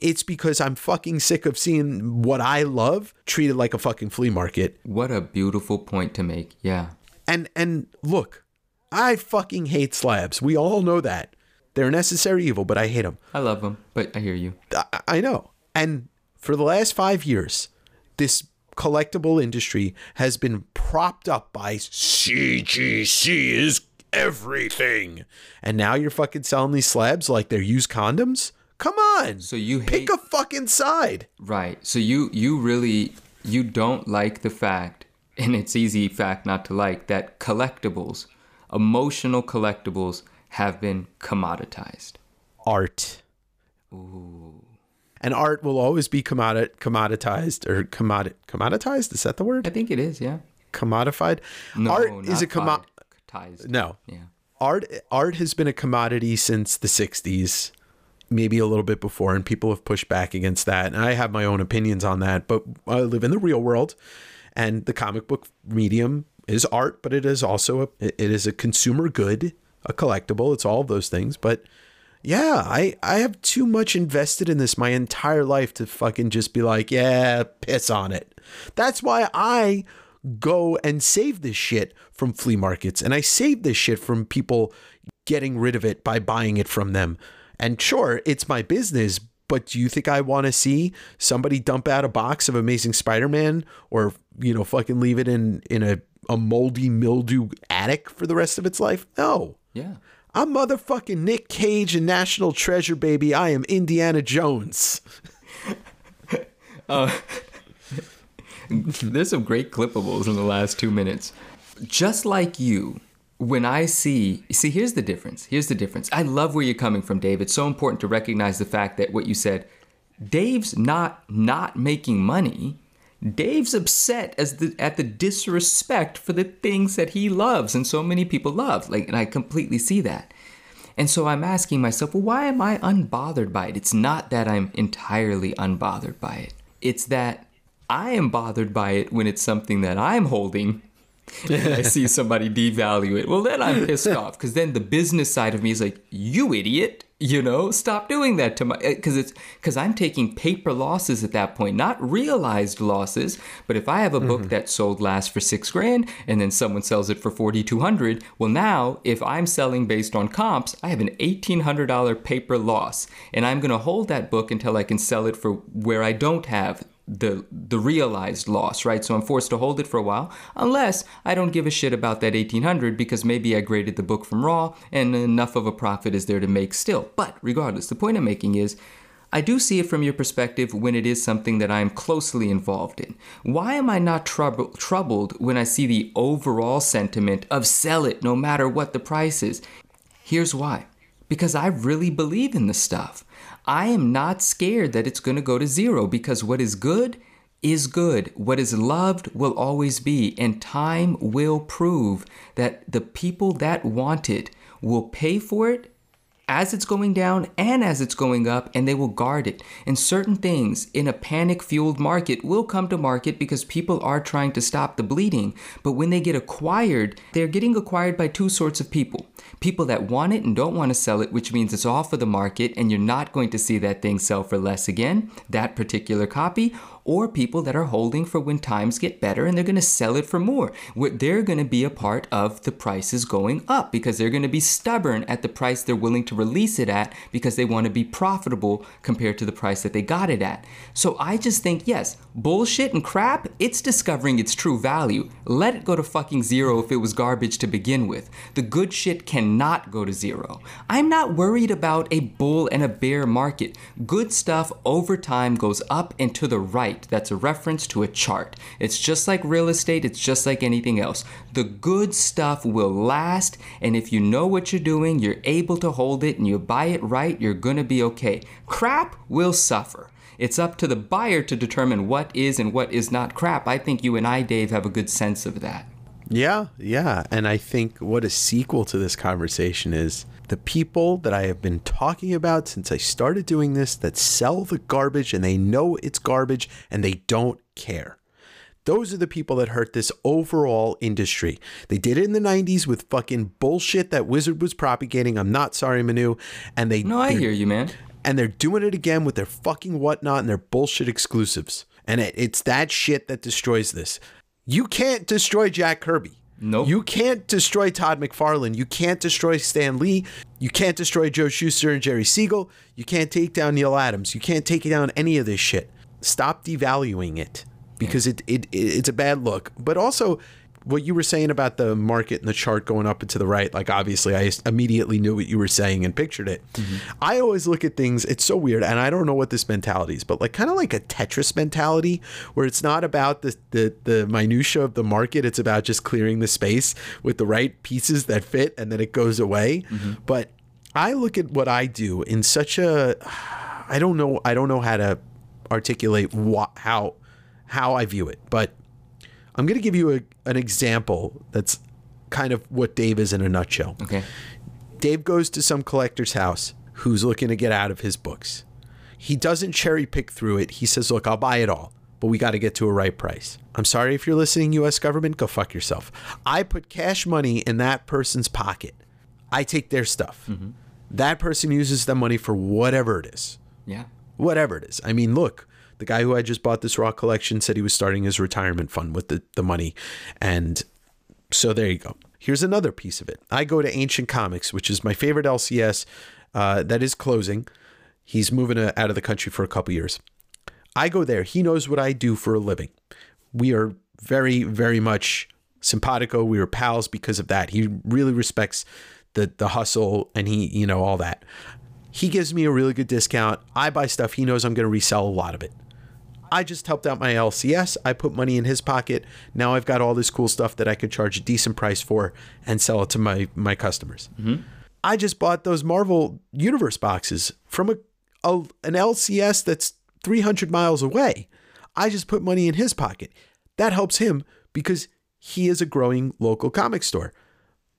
It's because I'm fucking sick of seeing what I love treated like a fucking flea market. What a beautiful point to make. Yeah. And and look, I fucking hate slabs. We all know that. They're a necessary evil, but I hate them. I love them, but I hear you. I, I know. And for the last five years, this collectible industry has been propped up by CGC is everything. And now you're fucking selling these slabs like they're used condoms? Come on. So you pick a fucking side. Right. So you you really you don't like the fact, and it's easy fact not to like that collectibles, emotional collectibles have been commoditized. Art. Ooh. And art will always be commodit commoditized or commodit commoditized. Is that the word? I think it is. Yeah. Commodified. No, art is a commoditized. No. Yeah. Art art has been a commodity since the '60s, maybe a little bit before, and people have pushed back against that. And I have my own opinions on that, but I live in the real world, and the comic book medium is art, but it is also a it is a consumer good, a collectible. It's all those things, but yeah, I I have too much invested in this my entire life to fucking just be like, yeah, piss on it. That's why I go and save this shit from flea markets and I save this shit from people getting rid of it by buying it from them. And sure, it's my business, but do you think I want to see somebody dump out a box of Amazing Spider-Man or, you know, fucking leave it in in a a moldy mildew attic for the rest of its life? No. Yeah. I'm motherfucking Nick Cage and National Treasure, baby. I am Indiana Jones. Uh, there's some great clippables in the last two minutes. Just like you, when I see, see, here's the difference. Here's the difference. I love where you're coming from, Dave. It's so important to recognize the fact that what you said, Dave's not not making money. Dave's upset as the at the disrespect for the things that he loves and so many people love. Like, and I completely see that. And so I'm asking myself, well, why am I unbothered by it? It's not that I'm entirely unbothered by it. It's that I am bothered by it when it's something that I'm holding and I see somebody devalue it. Well, then I'm pissed off because then the business side of me is like, you idiot, you know, stop doing that to my eh, because it's because I'm taking paper losses at that point, not realized losses. But if I have a book mm-hmm. that sold last for six grand and then someone sells it for forty two hundred, well, now if I'm selling based on comps, I have an eighteen hundred dollar paper loss, and I'm gonna hold that book until I can sell it for where I don't have the the realized loss, right? So I'm forced to hold it for a while, unless I don't give a shit about that 1800 because maybe I graded the book from raw and enough of a profit is there to make still. But regardless, the point I'm making is I do see it from your perspective when it is something that I am closely involved in. Why am I not trouble, troubled when I see the overall sentiment of sell it no matter what the price is? Here's why. Because I really believe in the stuff. I am not scared that it's going to go to zero because what is good is good. What is loved will always be. And time will prove that the people that want it will pay for it as it's going down and as it's going up, and they will guard it. And certain things in a panic fueled market will come to market because people are trying to stop the bleeding. But when they get acquired, they're getting acquired by two sorts of people people that want it and don't want to sell it, which means it's off of the market and you're not going to see that thing sell for less again, that particular copy, or people that are holding for when times get better and they're going to sell it for more. They're going to be a part of the prices going up because they're going to be stubborn at the price they're willing to release it at because they want to be profitable compared to the price that they got it at. So I just think, yes, bullshit and crap, it's discovering its true value. Let it go to fucking zero if it was garbage to begin with. The good shit cannot go to zero. I'm not worried about a bull and a bear market. Good stuff over time goes up and to the right. That's a reference to a chart. It's just like real estate, it's just like anything else. The good stuff will last, and if you know what you're doing, you're able to hold it and you buy it right, you're gonna be okay. Crap will suffer. It's up to the buyer to determine what is and what is not crap. I think you and I, Dave, have a good sense of that. Yeah, yeah. And I think what a sequel to this conversation is the people that I have been talking about since I started doing this that sell the garbage and they know it's garbage and they don't care. Those are the people that hurt this overall industry. They did it in the 90s with fucking bullshit that Wizard was propagating. I'm not sorry, Manu. And they No, I hear you, man and they're doing it again with their fucking whatnot and their bullshit exclusives. And it, it's that shit that destroys this. You can't destroy Jack Kirby. No. Nope. You can't destroy Todd McFarlane. You can't destroy Stan Lee. You can't destroy Joe Shuster and Jerry Siegel. You can't take down Neal Adams. You can't take down any of this shit. Stop devaluing it because it, it, it it's a bad look. But also, what you were saying about the market and the chart going up and to the right, like obviously I immediately knew what you were saying and pictured it. Mm-hmm. I always look at things, it's so weird, and I don't know what this mentality is, but like kind of like a Tetris mentality where it's not about the, the, the minutia of the market, it's about just clearing the space with the right pieces that fit and then it goes away. Mm-hmm. But I look at what I do in such a I don't know I don't know how to articulate what how how I view it, but I'm going to give you a, an example that's kind of what Dave is in a nutshell. Okay. Dave goes to some collector's house who's looking to get out of his books. He doesn't cherry pick through it. He says, Look, I'll buy it all, but we got to get to a right price. I'm sorry if you're listening, US government, go fuck yourself. I put cash money in that person's pocket. I take their stuff. Mm-hmm. That person uses the money for whatever it is. Yeah. Whatever it is. I mean, look, the guy who I just bought this raw collection said he was starting his retirement fund with the, the money. And so there you go. Here's another piece of it. I go to Ancient Comics, which is my favorite LCS uh, that is closing. He's moving uh, out of the country for a couple years. I go there. He knows what I do for a living. We are very, very much simpatico. We were pals because of that. He really respects the the hustle and he, you know, all that. He gives me a really good discount. I buy stuff. He knows I'm going to resell a lot of it. I just helped out my LCS. I put money in his pocket. Now I've got all this cool stuff that I could charge a decent price for and sell it to my my customers. Mm-hmm. I just bought those Marvel Universe boxes from a, a an LCS that's 300 miles away. I just put money in his pocket. That helps him because he is a growing local comic store.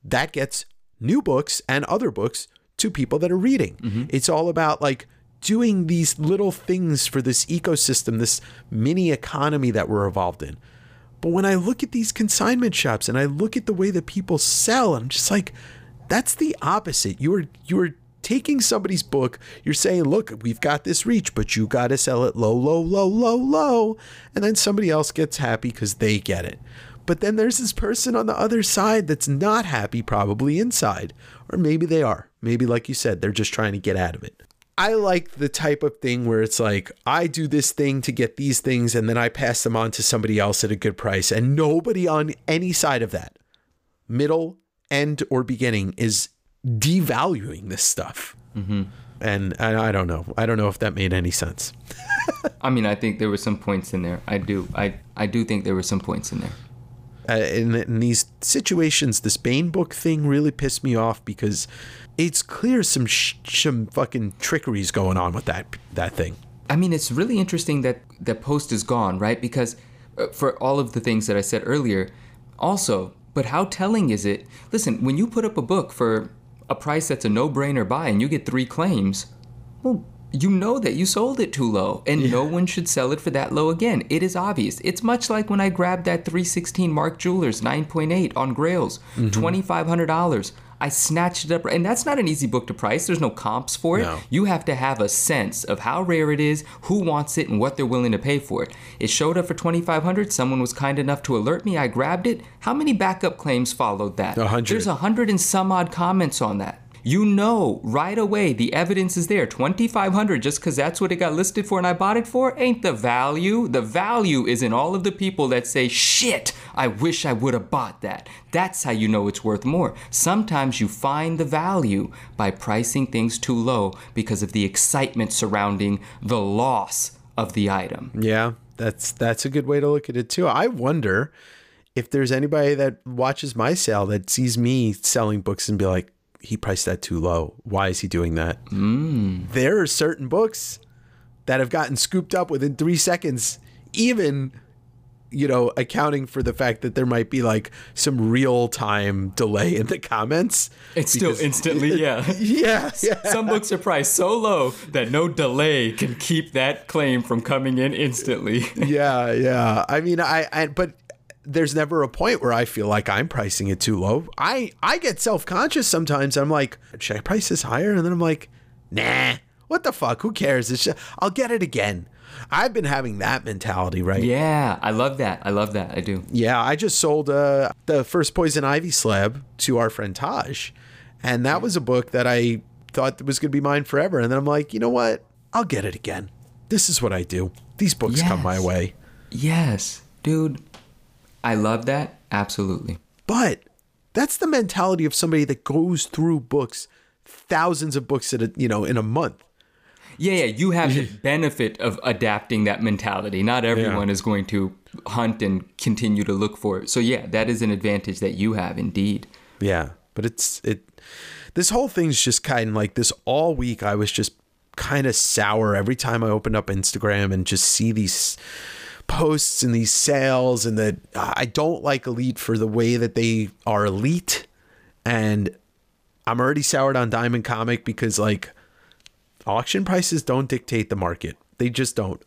That gets new books and other books to people that are reading. Mm-hmm. It's all about like doing these little things for this ecosystem, this mini economy that we're involved in. But when I look at these consignment shops and I look at the way that people sell, I'm just like, that's the opposite. You're you're taking somebody's book, you're saying, look, we've got this reach, but you got to sell it low, low, low, low, low. And then somebody else gets happy because they get it. But then there's this person on the other side that's not happy, probably inside. Or maybe they are. Maybe, like you said, they're just trying to get out of it. I like the type of thing where it's like I do this thing to get these things and then I pass them on to somebody else at a good price and nobody on any side of that middle end or beginning is devaluing this stuff. Mm-hmm. And I, I, don't know. I don't know if that made any sense. I mean, I think there were some points in there. I do. I I do think there were some points in there. Uh, in, in these situations, this Bane book thing really pissed me off because it's clear some sh- some fucking trickeries going on with that that thing. I mean, it's really interesting that the post is gone, right? Because uh, for all of the things that I said earlier, also, but how telling is it? Listen, when you put up a book for a price that's a no-brainer buy and you get three claims, well, you know that you sold it too low and yeah. no one should sell it for that low again. It is obvious. It's much like when I grabbed that 316 Mark Jewelers 9.8 on Grails, mm-hmm. $2,500. I snatched it up. And that's not an easy book to price. There's no comps for it. No. You have to have a sense of how rare it is, who wants it, and what they're willing to pay for it. It showed up for 2500 Someone was kind enough to alert me. I grabbed it. How many backup claims followed that? A hundred. There's a hundred and some odd comments on that. You know right away the evidence is there. 2500 just because that's what it got listed for and I bought it for ain't the value. The value is in all of the people that say, shit, I wish I would have bought that. That's how you know it's worth more. Sometimes you find the value by pricing things too low because of the excitement surrounding the loss of the item. Yeah, that's that's a good way to look at it too. I wonder if there's anybody that watches my sale that sees me selling books and be like, he priced that too low. Why is he doing that? Mm. There are certain books that have gotten scooped up within three seconds, even you know, accounting for the fact that there might be like some real time delay in the comments. It's still instantly, yeah. Yeah, yeah. Some books are priced so low that no delay can keep that claim from coming in instantly. yeah, yeah. I mean, I, I, but there's never a point where I feel like I'm pricing it too low. I, I get self conscious sometimes. I'm like, should I price this higher? And then I'm like, nah, what the fuck? Who cares? It's just, I'll get it again. I've been having that mentality, right? Yeah, I love that. I love that. I do. Yeah, I just sold uh, the first Poison Ivy slab to our friend Taj. And that was a book that I thought was going to be mine forever. And then I'm like, you know what? I'll get it again. This is what I do. These books come my way. Yes, dude. I love that. Absolutely. But that's the mentality of somebody that goes through books, thousands of books at a, you know, in a month. Yeah, yeah, you have the benefit of adapting that mentality. Not everyone is going to hunt and continue to look for it. So yeah, that is an advantage that you have indeed. Yeah, but it's it. This whole thing's just kind of like this. All week, I was just kind of sour every time I opened up Instagram and just see these posts and these sales, and that I don't like Elite for the way that they are elite, and I'm already soured on Diamond Comic because like auction prices don't dictate the market. They just don't.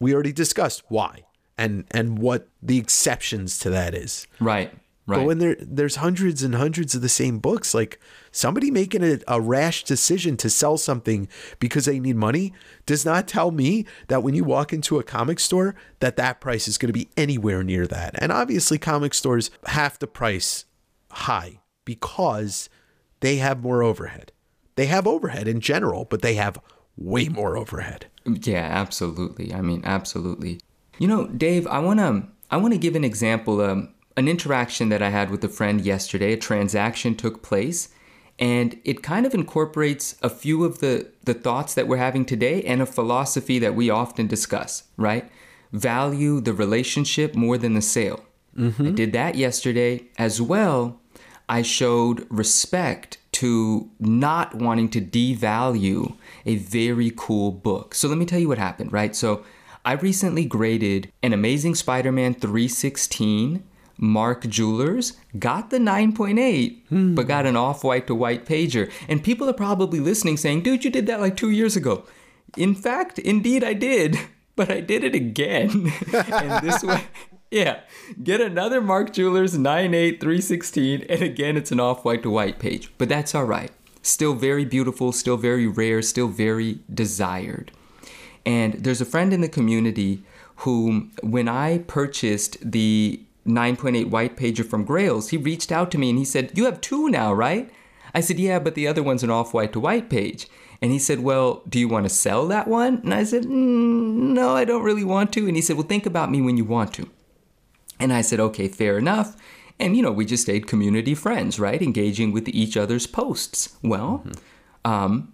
We already discussed why and and what the exceptions to that is. Right. Right. But when there there's hundreds and hundreds of the same books, like somebody making a, a rash decision to sell something because they need money does not tell me that when you walk into a comic store that that price is going to be anywhere near that. And obviously, comic stores have to price high because they have more overhead. They have overhead in general, but they have way more overhead. Yeah, absolutely. I mean, absolutely. You know, Dave, I want to I want to give an example um an interaction that I had with a friend yesterday. A transaction took place and it kind of incorporates a few of the the thoughts that we're having today and a philosophy that we often discuss, right? Value the relationship more than the sale. Mm-hmm. I did that yesterday as well. I showed respect to not wanting to devalue a very cool book. So let me tell you what happened, right? So I recently graded an Amazing Spider Man 316. Mark Jewelers got the 9.8, hmm. but got an off white to white pager. And people are probably listening saying, dude, you did that like two years ago. In fact, indeed, I did, but I did it again. and this way, yeah, get another Mark Jewelers 9.8 316, and again, it's an off white to white page. But that's all right. Still very beautiful, still very rare, still very desired. And there's a friend in the community who, when I purchased the 9.8 white pager from Grails, he reached out to me and he said, You have two now, right? I said, Yeah, but the other one's an off white to white page. And he said, Well, do you want to sell that one? And I said, mm, No, I don't really want to. And he said, Well, think about me when you want to. And I said, Okay, fair enough. And, you know, we just stayed community friends, right? Engaging with each other's posts. Well, um,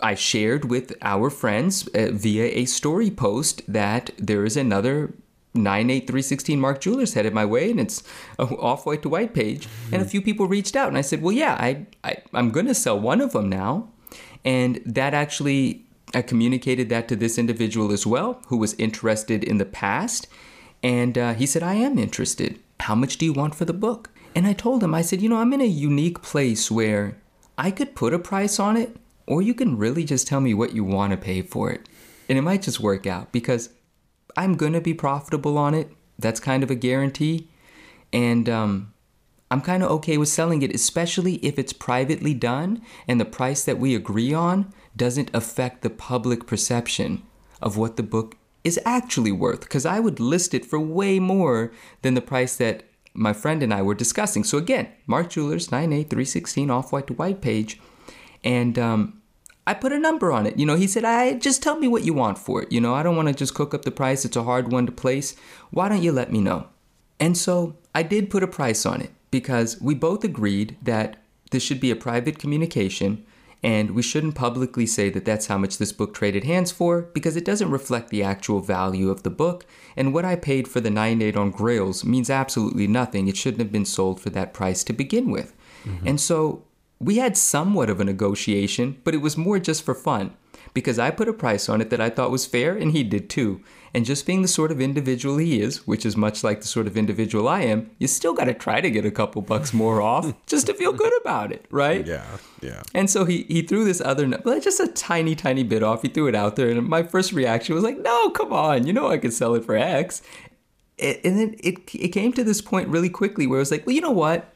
I shared with our friends uh, via a story post that there is another 98316 Mark Jewelers headed my way, and it's a off white to white page. And a few people reached out, and I said, "Well, yeah, I, I I'm going to sell one of them now," and that actually I communicated that to this individual as well, who was interested in the past, and uh, he said, "I am interested. How much do you want for the book?" And I told him, I said, "You know, I'm in a unique place where I could put a price on it, or you can really just tell me what you want to pay for it, and it might just work out because." I'm going to be profitable on it. That's kind of a guarantee. And um, I'm kind of okay with selling it, especially if it's privately done and the price that we agree on doesn't affect the public perception of what the book is actually worth. Because I would list it for way more than the price that my friend and I were discussing. So again, Mark Jewelers, 98316 off white to white page. And um, I put a number on it. You know, he said, I just tell me what you want for it. You know, I don't want to just cook up the price. It's a hard one to place. Why don't you let me know? And so I did put a price on it because we both agreed that this should be a private communication and we shouldn't publicly say that that's how much this book traded hands for because it doesn't reflect the actual value of the book. And what I paid for the 9.8 on Grails means absolutely nothing. It shouldn't have been sold for that price to begin with. Mm-hmm. And so we had somewhat of a negotiation, but it was more just for fun because I put a price on it that I thought was fair and he did too. And just being the sort of individual he is, which is much like the sort of individual I am, you still got to try to get a couple bucks more off just to feel good about it, right? Yeah, yeah. And so he he threw this other, just a tiny, tiny bit off. He threw it out there, and my first reaction was like, "No, come on, you know I could sell it for X." And then it it came to this point really quickly where I was like, "Well, you know what?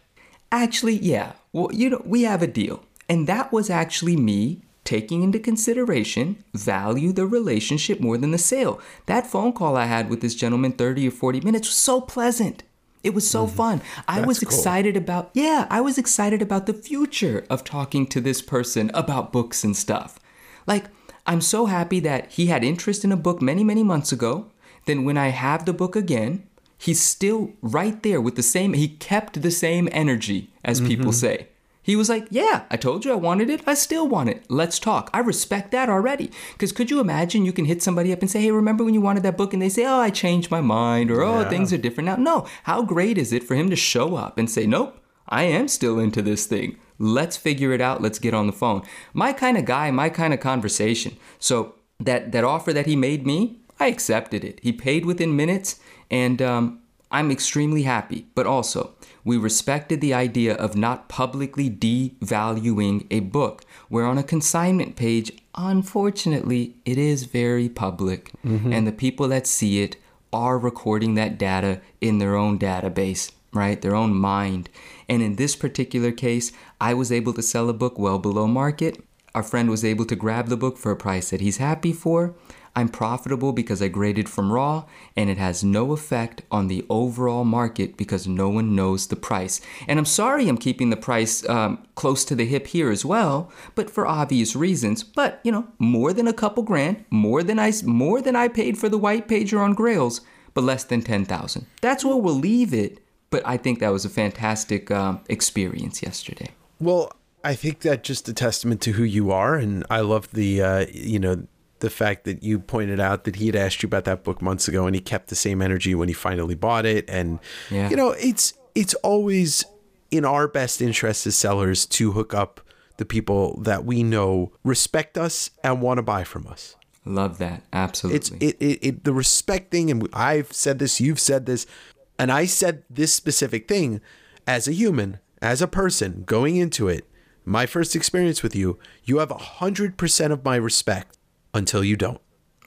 Actually, yeah. Well, you know, we have a deal." And that was actually me taking into consideration value the relationship more than the sale. That phone call I had with this gentleman 30 or 40 minutes was so pleasant. It was so mm-hmm. fun. I was excited cool. about yeah, I was excited about the future of talking to this person about books and stuff. Like I'm so happy that he had interest in a book many, many months ago. Then when I have the book again, he's still right there with the same he kept the same energy as mm-hmm. people say. He was like, Yeah, I told you I wanted it. I still want it. Let's talk. I respect that already. Because could you imagine you can hit somebody up and say, Hey, remember when you wanted that book? And they say, Oh, I changed my mind, or Oh, things are different now. No. How great is it for him to show up and say, Nope, I am still into this thing. Let's figure it out. Let's get on the phone. My kind of guy, my kind of conversation. So that, that offer that he made me, I accepted it. He paid within minutes, and um, I'm extremely happy. But also, we respected the idea of not publicly devaluing a book, where on a consignment page, unfortunately, it is very public, mm-hmm. and the people that see it are recording that data in their own database, right? Their own mind. And in this particular case, I was able to sell a book well below market. Our friend was able to grab the book for a price that he's happy for. I'm profitable because I graded from raw, and it has no effect on the overall market because no one knows the price. And I'm sorry I'm keeping the price um, close to the hip here as well, but for obvious reasons. But you know, more than a couple grand, more than I more than I paid for the white pager on Grails, but less than ten thousand. That's where we'll leave it. But I think that was a fantastic um, experience yesterday. Well, I think that just a testament to who you are, and I love the uh, you know the fact that you pointed out that he had asked you about that book months ago and he kept the same energy when he finally bought it. And yeah. you know it's it's always in our best interest as sellers to hook up the people that we know respect us and want to buy from us. Love that. Absolutely. It's it, it, it the respect thing and i've said this you've said this and i said this specific thing as a human as a person going into it my first experience with you you have a hundred percent of my respect until you don't.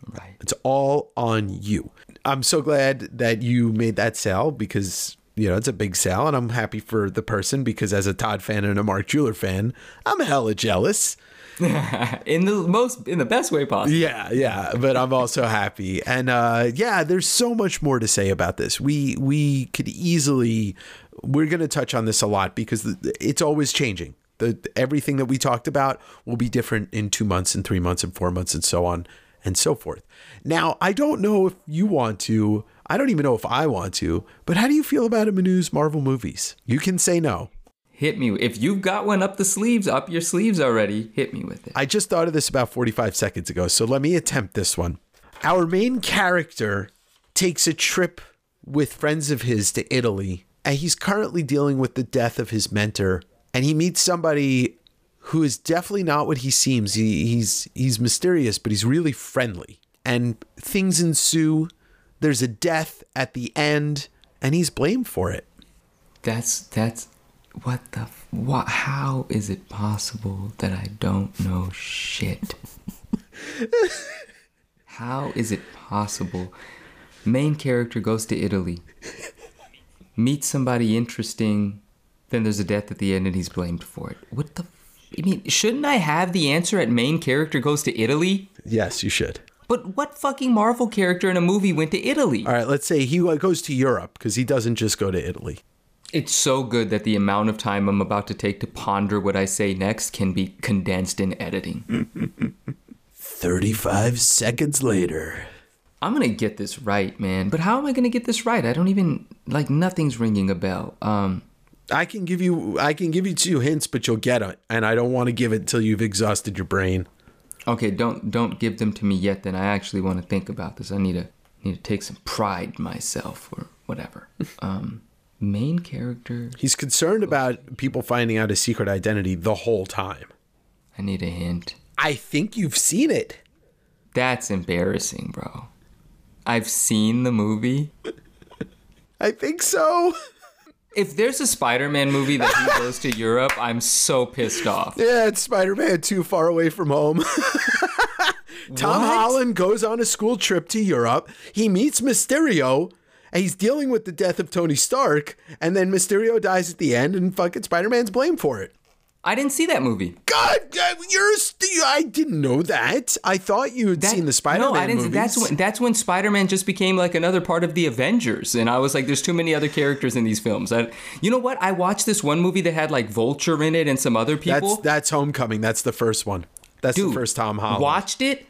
Right. It's all on you. I'm so glad that you made that sale because you know it's a big sale, and I'm happy for the person because as a Todd fan and a Mark Jeweler fan, I'm hella jealous. in the most in the best way possible. Yeah, yeah, but I'm also happy. And uh yeah, there's so much more to say about this. We we could easily we're going to touch on this a lot because it's always changing the everything that we talked about will be different in two months and three months and four months and so on and so forth. Now, I don't know if you want to. I don't even know if I want to. But how do you feel about a Manu's Marvel movies? You can say no. Hit me if you've got one up the sleeves, up your sleeves already. Hit me with it. I just thought of this about 45 seconds ago, so let me attempt this one. Our main character takes a trip with friends of his to Italy, and he's currently dealing with the death of his mentor and he meets somebody who is definitely not what he seems. He, he's he's mysterious, but he's really friendly. And things ensue. There's a death at the end, and he's blamed for it. That's that's what the what? How is it possible that I don't know shit? how is it possible? Main character goes to Italy, meets somebody interesting Then there's a death at the end and he's blamed for it. What the? F- I mean, shouldn't I have the answer at main character goes to Italy? Yes, you should. But what fucking Marvel character in a movie went to Italy? All right, let's say he goes to Europe because he doesn't just go to Italy. It's so good that the amount of time I'm about to take to ponder what I say next can be condensed in editing. 35 seconds later. I'm gonna get this right, man. But how am I gonna get this right? I don't even like nothing's ringing a bell. Um, I can give you I can give you two hints, but you'll get it, and I don't want to give it until you've exhausted your brain. okay, don't don't give them to me yet. Then I actually want to think about this. I need to need to take some pride myself or whatever. Um, main character. He's concerned about people finding out his secret identity the whole time. I need a hint. I think you've seen it. That's embarrassing, bro. I've seen the movie. I think so. If there's a Spider-Man movie that he goes to Europe, I'm so pissed off. Yeah, it's Spider Man Too Far Away from Home. Tom What? Holland goes on a school trip to Europe. He meets Mysterio. And he's dealing with the death of Tony Stark. And then Mysterio dies at the end, and fucking Spider Man's blamed for it. I didn't see that movie. God, uh, you're. St- I didn't know that. I thought you had That- seen the Spider Man No, I didn't. movies. That's when that's when Spider-Man just became like another part of the Avengers, and I was like, "There's too many other characters in these films." I, you know what? I watched this one movie that had like Vulture in it and some other people. That's that's Homecoming. That's the first one. That's the first Tom Holland. Watched it,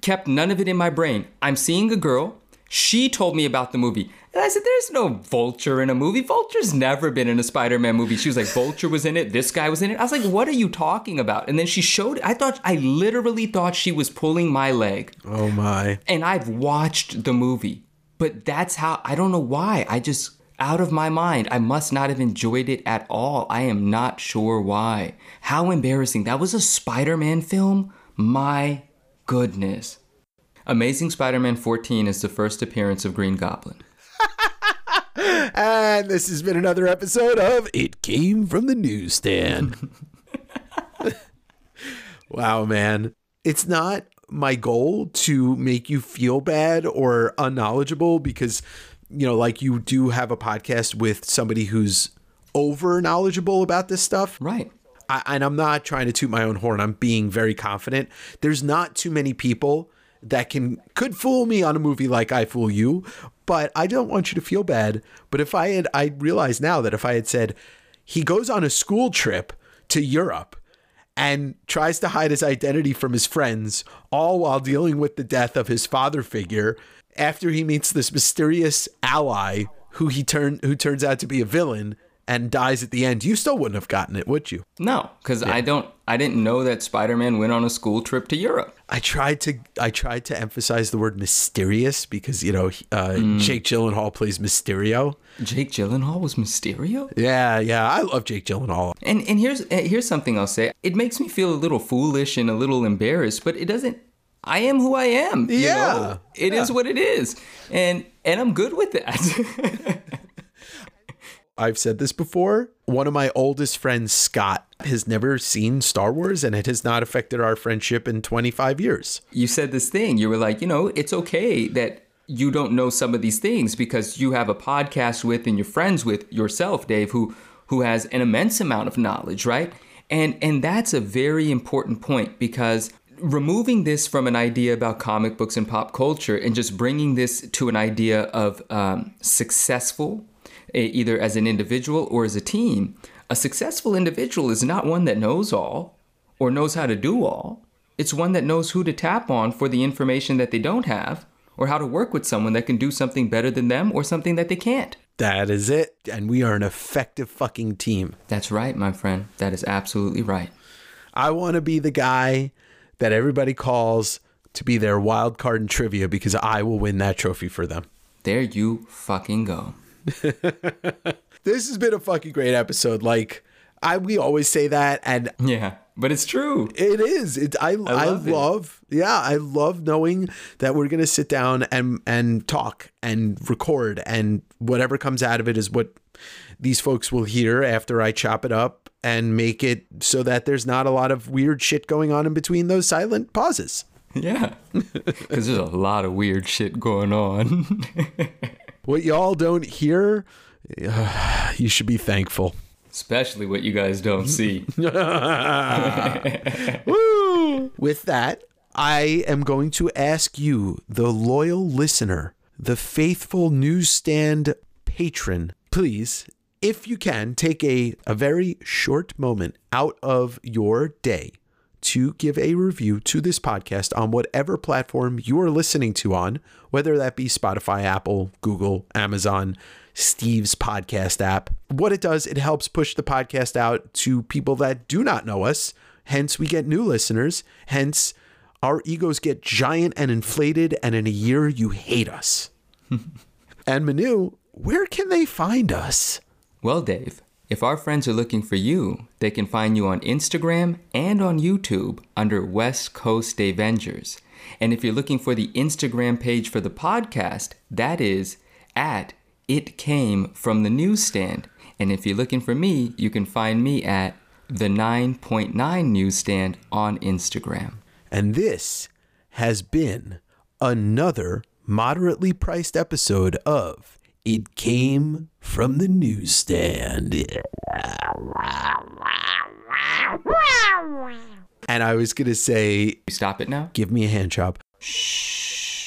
kept none of it in my brain. I'm seeing a girl. She told me about the movie. And I said, There's no Vulture in a movie. Vulture's never been in a Spider Man movie. She was like, Vulture was in it. This guy was in it. I was like, What are you talking about? And then she showed I thought, I literally thought she was pulling my leg. Oh my. And I've watched the movie. But that's how, I don't know why. I just, out of my mind, I must not have enjoyed it at all. I am not sure why. How embarrassing. That was a Spider Man film? My goodness. Amazing Spider Man 14 is the first appearance of Green Goblin. And this has been another episode of It Came from the Newsstand. wow, man. It's not my goal to make you feel bad or unknowledgeable because, you know, like you do have a podcast with somebody who's over knowledgeable about this stuff. Right. I, and I'm not trying to toot my own horn. I'm being very confident. There's not too many people that can could fool me on a movie like I Fool You, but I don't want you to feel bad. But if I had, I realize now that if I had said he goes on a school trip to Europe and tries to hide his identity from his friends, all while dealing with the death of his father figure after he meets this mysterious ally who he turn who turns out to be a villain and dies at the end, you still wouldn't have gotten it, would you? No, because I don't, I didn't know that Spider Man went on a school trip to Europe. I tried to I tried to emphasize the word mysterious because you know uh, Jake Gyllenhaal plays Mysterio. Jake Gyllenhaal was Mysterio? Yeah, yeah, I love Jake Gyllenhaal. And and here's uh, here's something I'll say. It makes me feel a little foolish and a little embarrassed, but it doesn't. I am who I am. you Yeah, know? It is yeah. what it is, and and I'm good with that. I've said this before. One of my oldest friends, Scott, has never seen Star Wars, and it has not affected our friendship in 25 years. you said this thing. You were like, you know, it's okay that you don't know some of these things because you have a podcast with and you're friends with yourself, Dave, who who has an immense amount of knowledge, right? And and that's a very important point because removing this from an idea about comic books and pop culture and just bringing this to an idea of um, successful, either as an individual or as a team, a successful individual is not one that knows all or knows how to do all. It's one that knows who to tap on for the information that they don't have, or how to work with someone that can do something better than them or something that they can't. That is it. And we are an effective fucking team. That's right, my friend. That is absolutely right. I want to be the guy that everybody calls to be their wild card in trivia because I will win that trophy for them. There you fucking go. This has been a fucking great episode. Like I we always say that and Yeah, but it's true. it is. It I I love love, it. yeah, I love knowing that we're gonna sit down and and talk and record and whatever comes out of it is what these folks will hear after I chop it up and make it so that there's not a lot of weird shit going on in between those silent pauses. Yeah. Because there's a lot of weird shit going on. What y'all don't hear, you should be thankful. Especially what you guys don't see. Woo! With that, I am going to ask you, the loyal listener, the faithful newsstand patron, please, if you can, take a, a very short moment out of your day to give a review to this podcast on whatever platform you are listening to on, whether that be Spotify, Apple, Google, Amazon, Steve's podcast app. What it does, it helps push the podcast out to people that do not know us. Hence, we get new listeners. Hence, our egos get giant and inflated, and in a year, you hate us. and Manu, where can they find us? Well, Dave, if our friends are looking for you, they can find you on Instagram and on YouTube under West Coast Avengers. And if you're looking for the Instagram page for the podcast, that is at It Came from the Newsstand. And if you're looking for me, you can find me at the 9.9 Newsstand on Instagram. And this has been another moderately priced episode of It Came from the Newsstand. And I was going to say, stop it now? give me a hand job. Shh.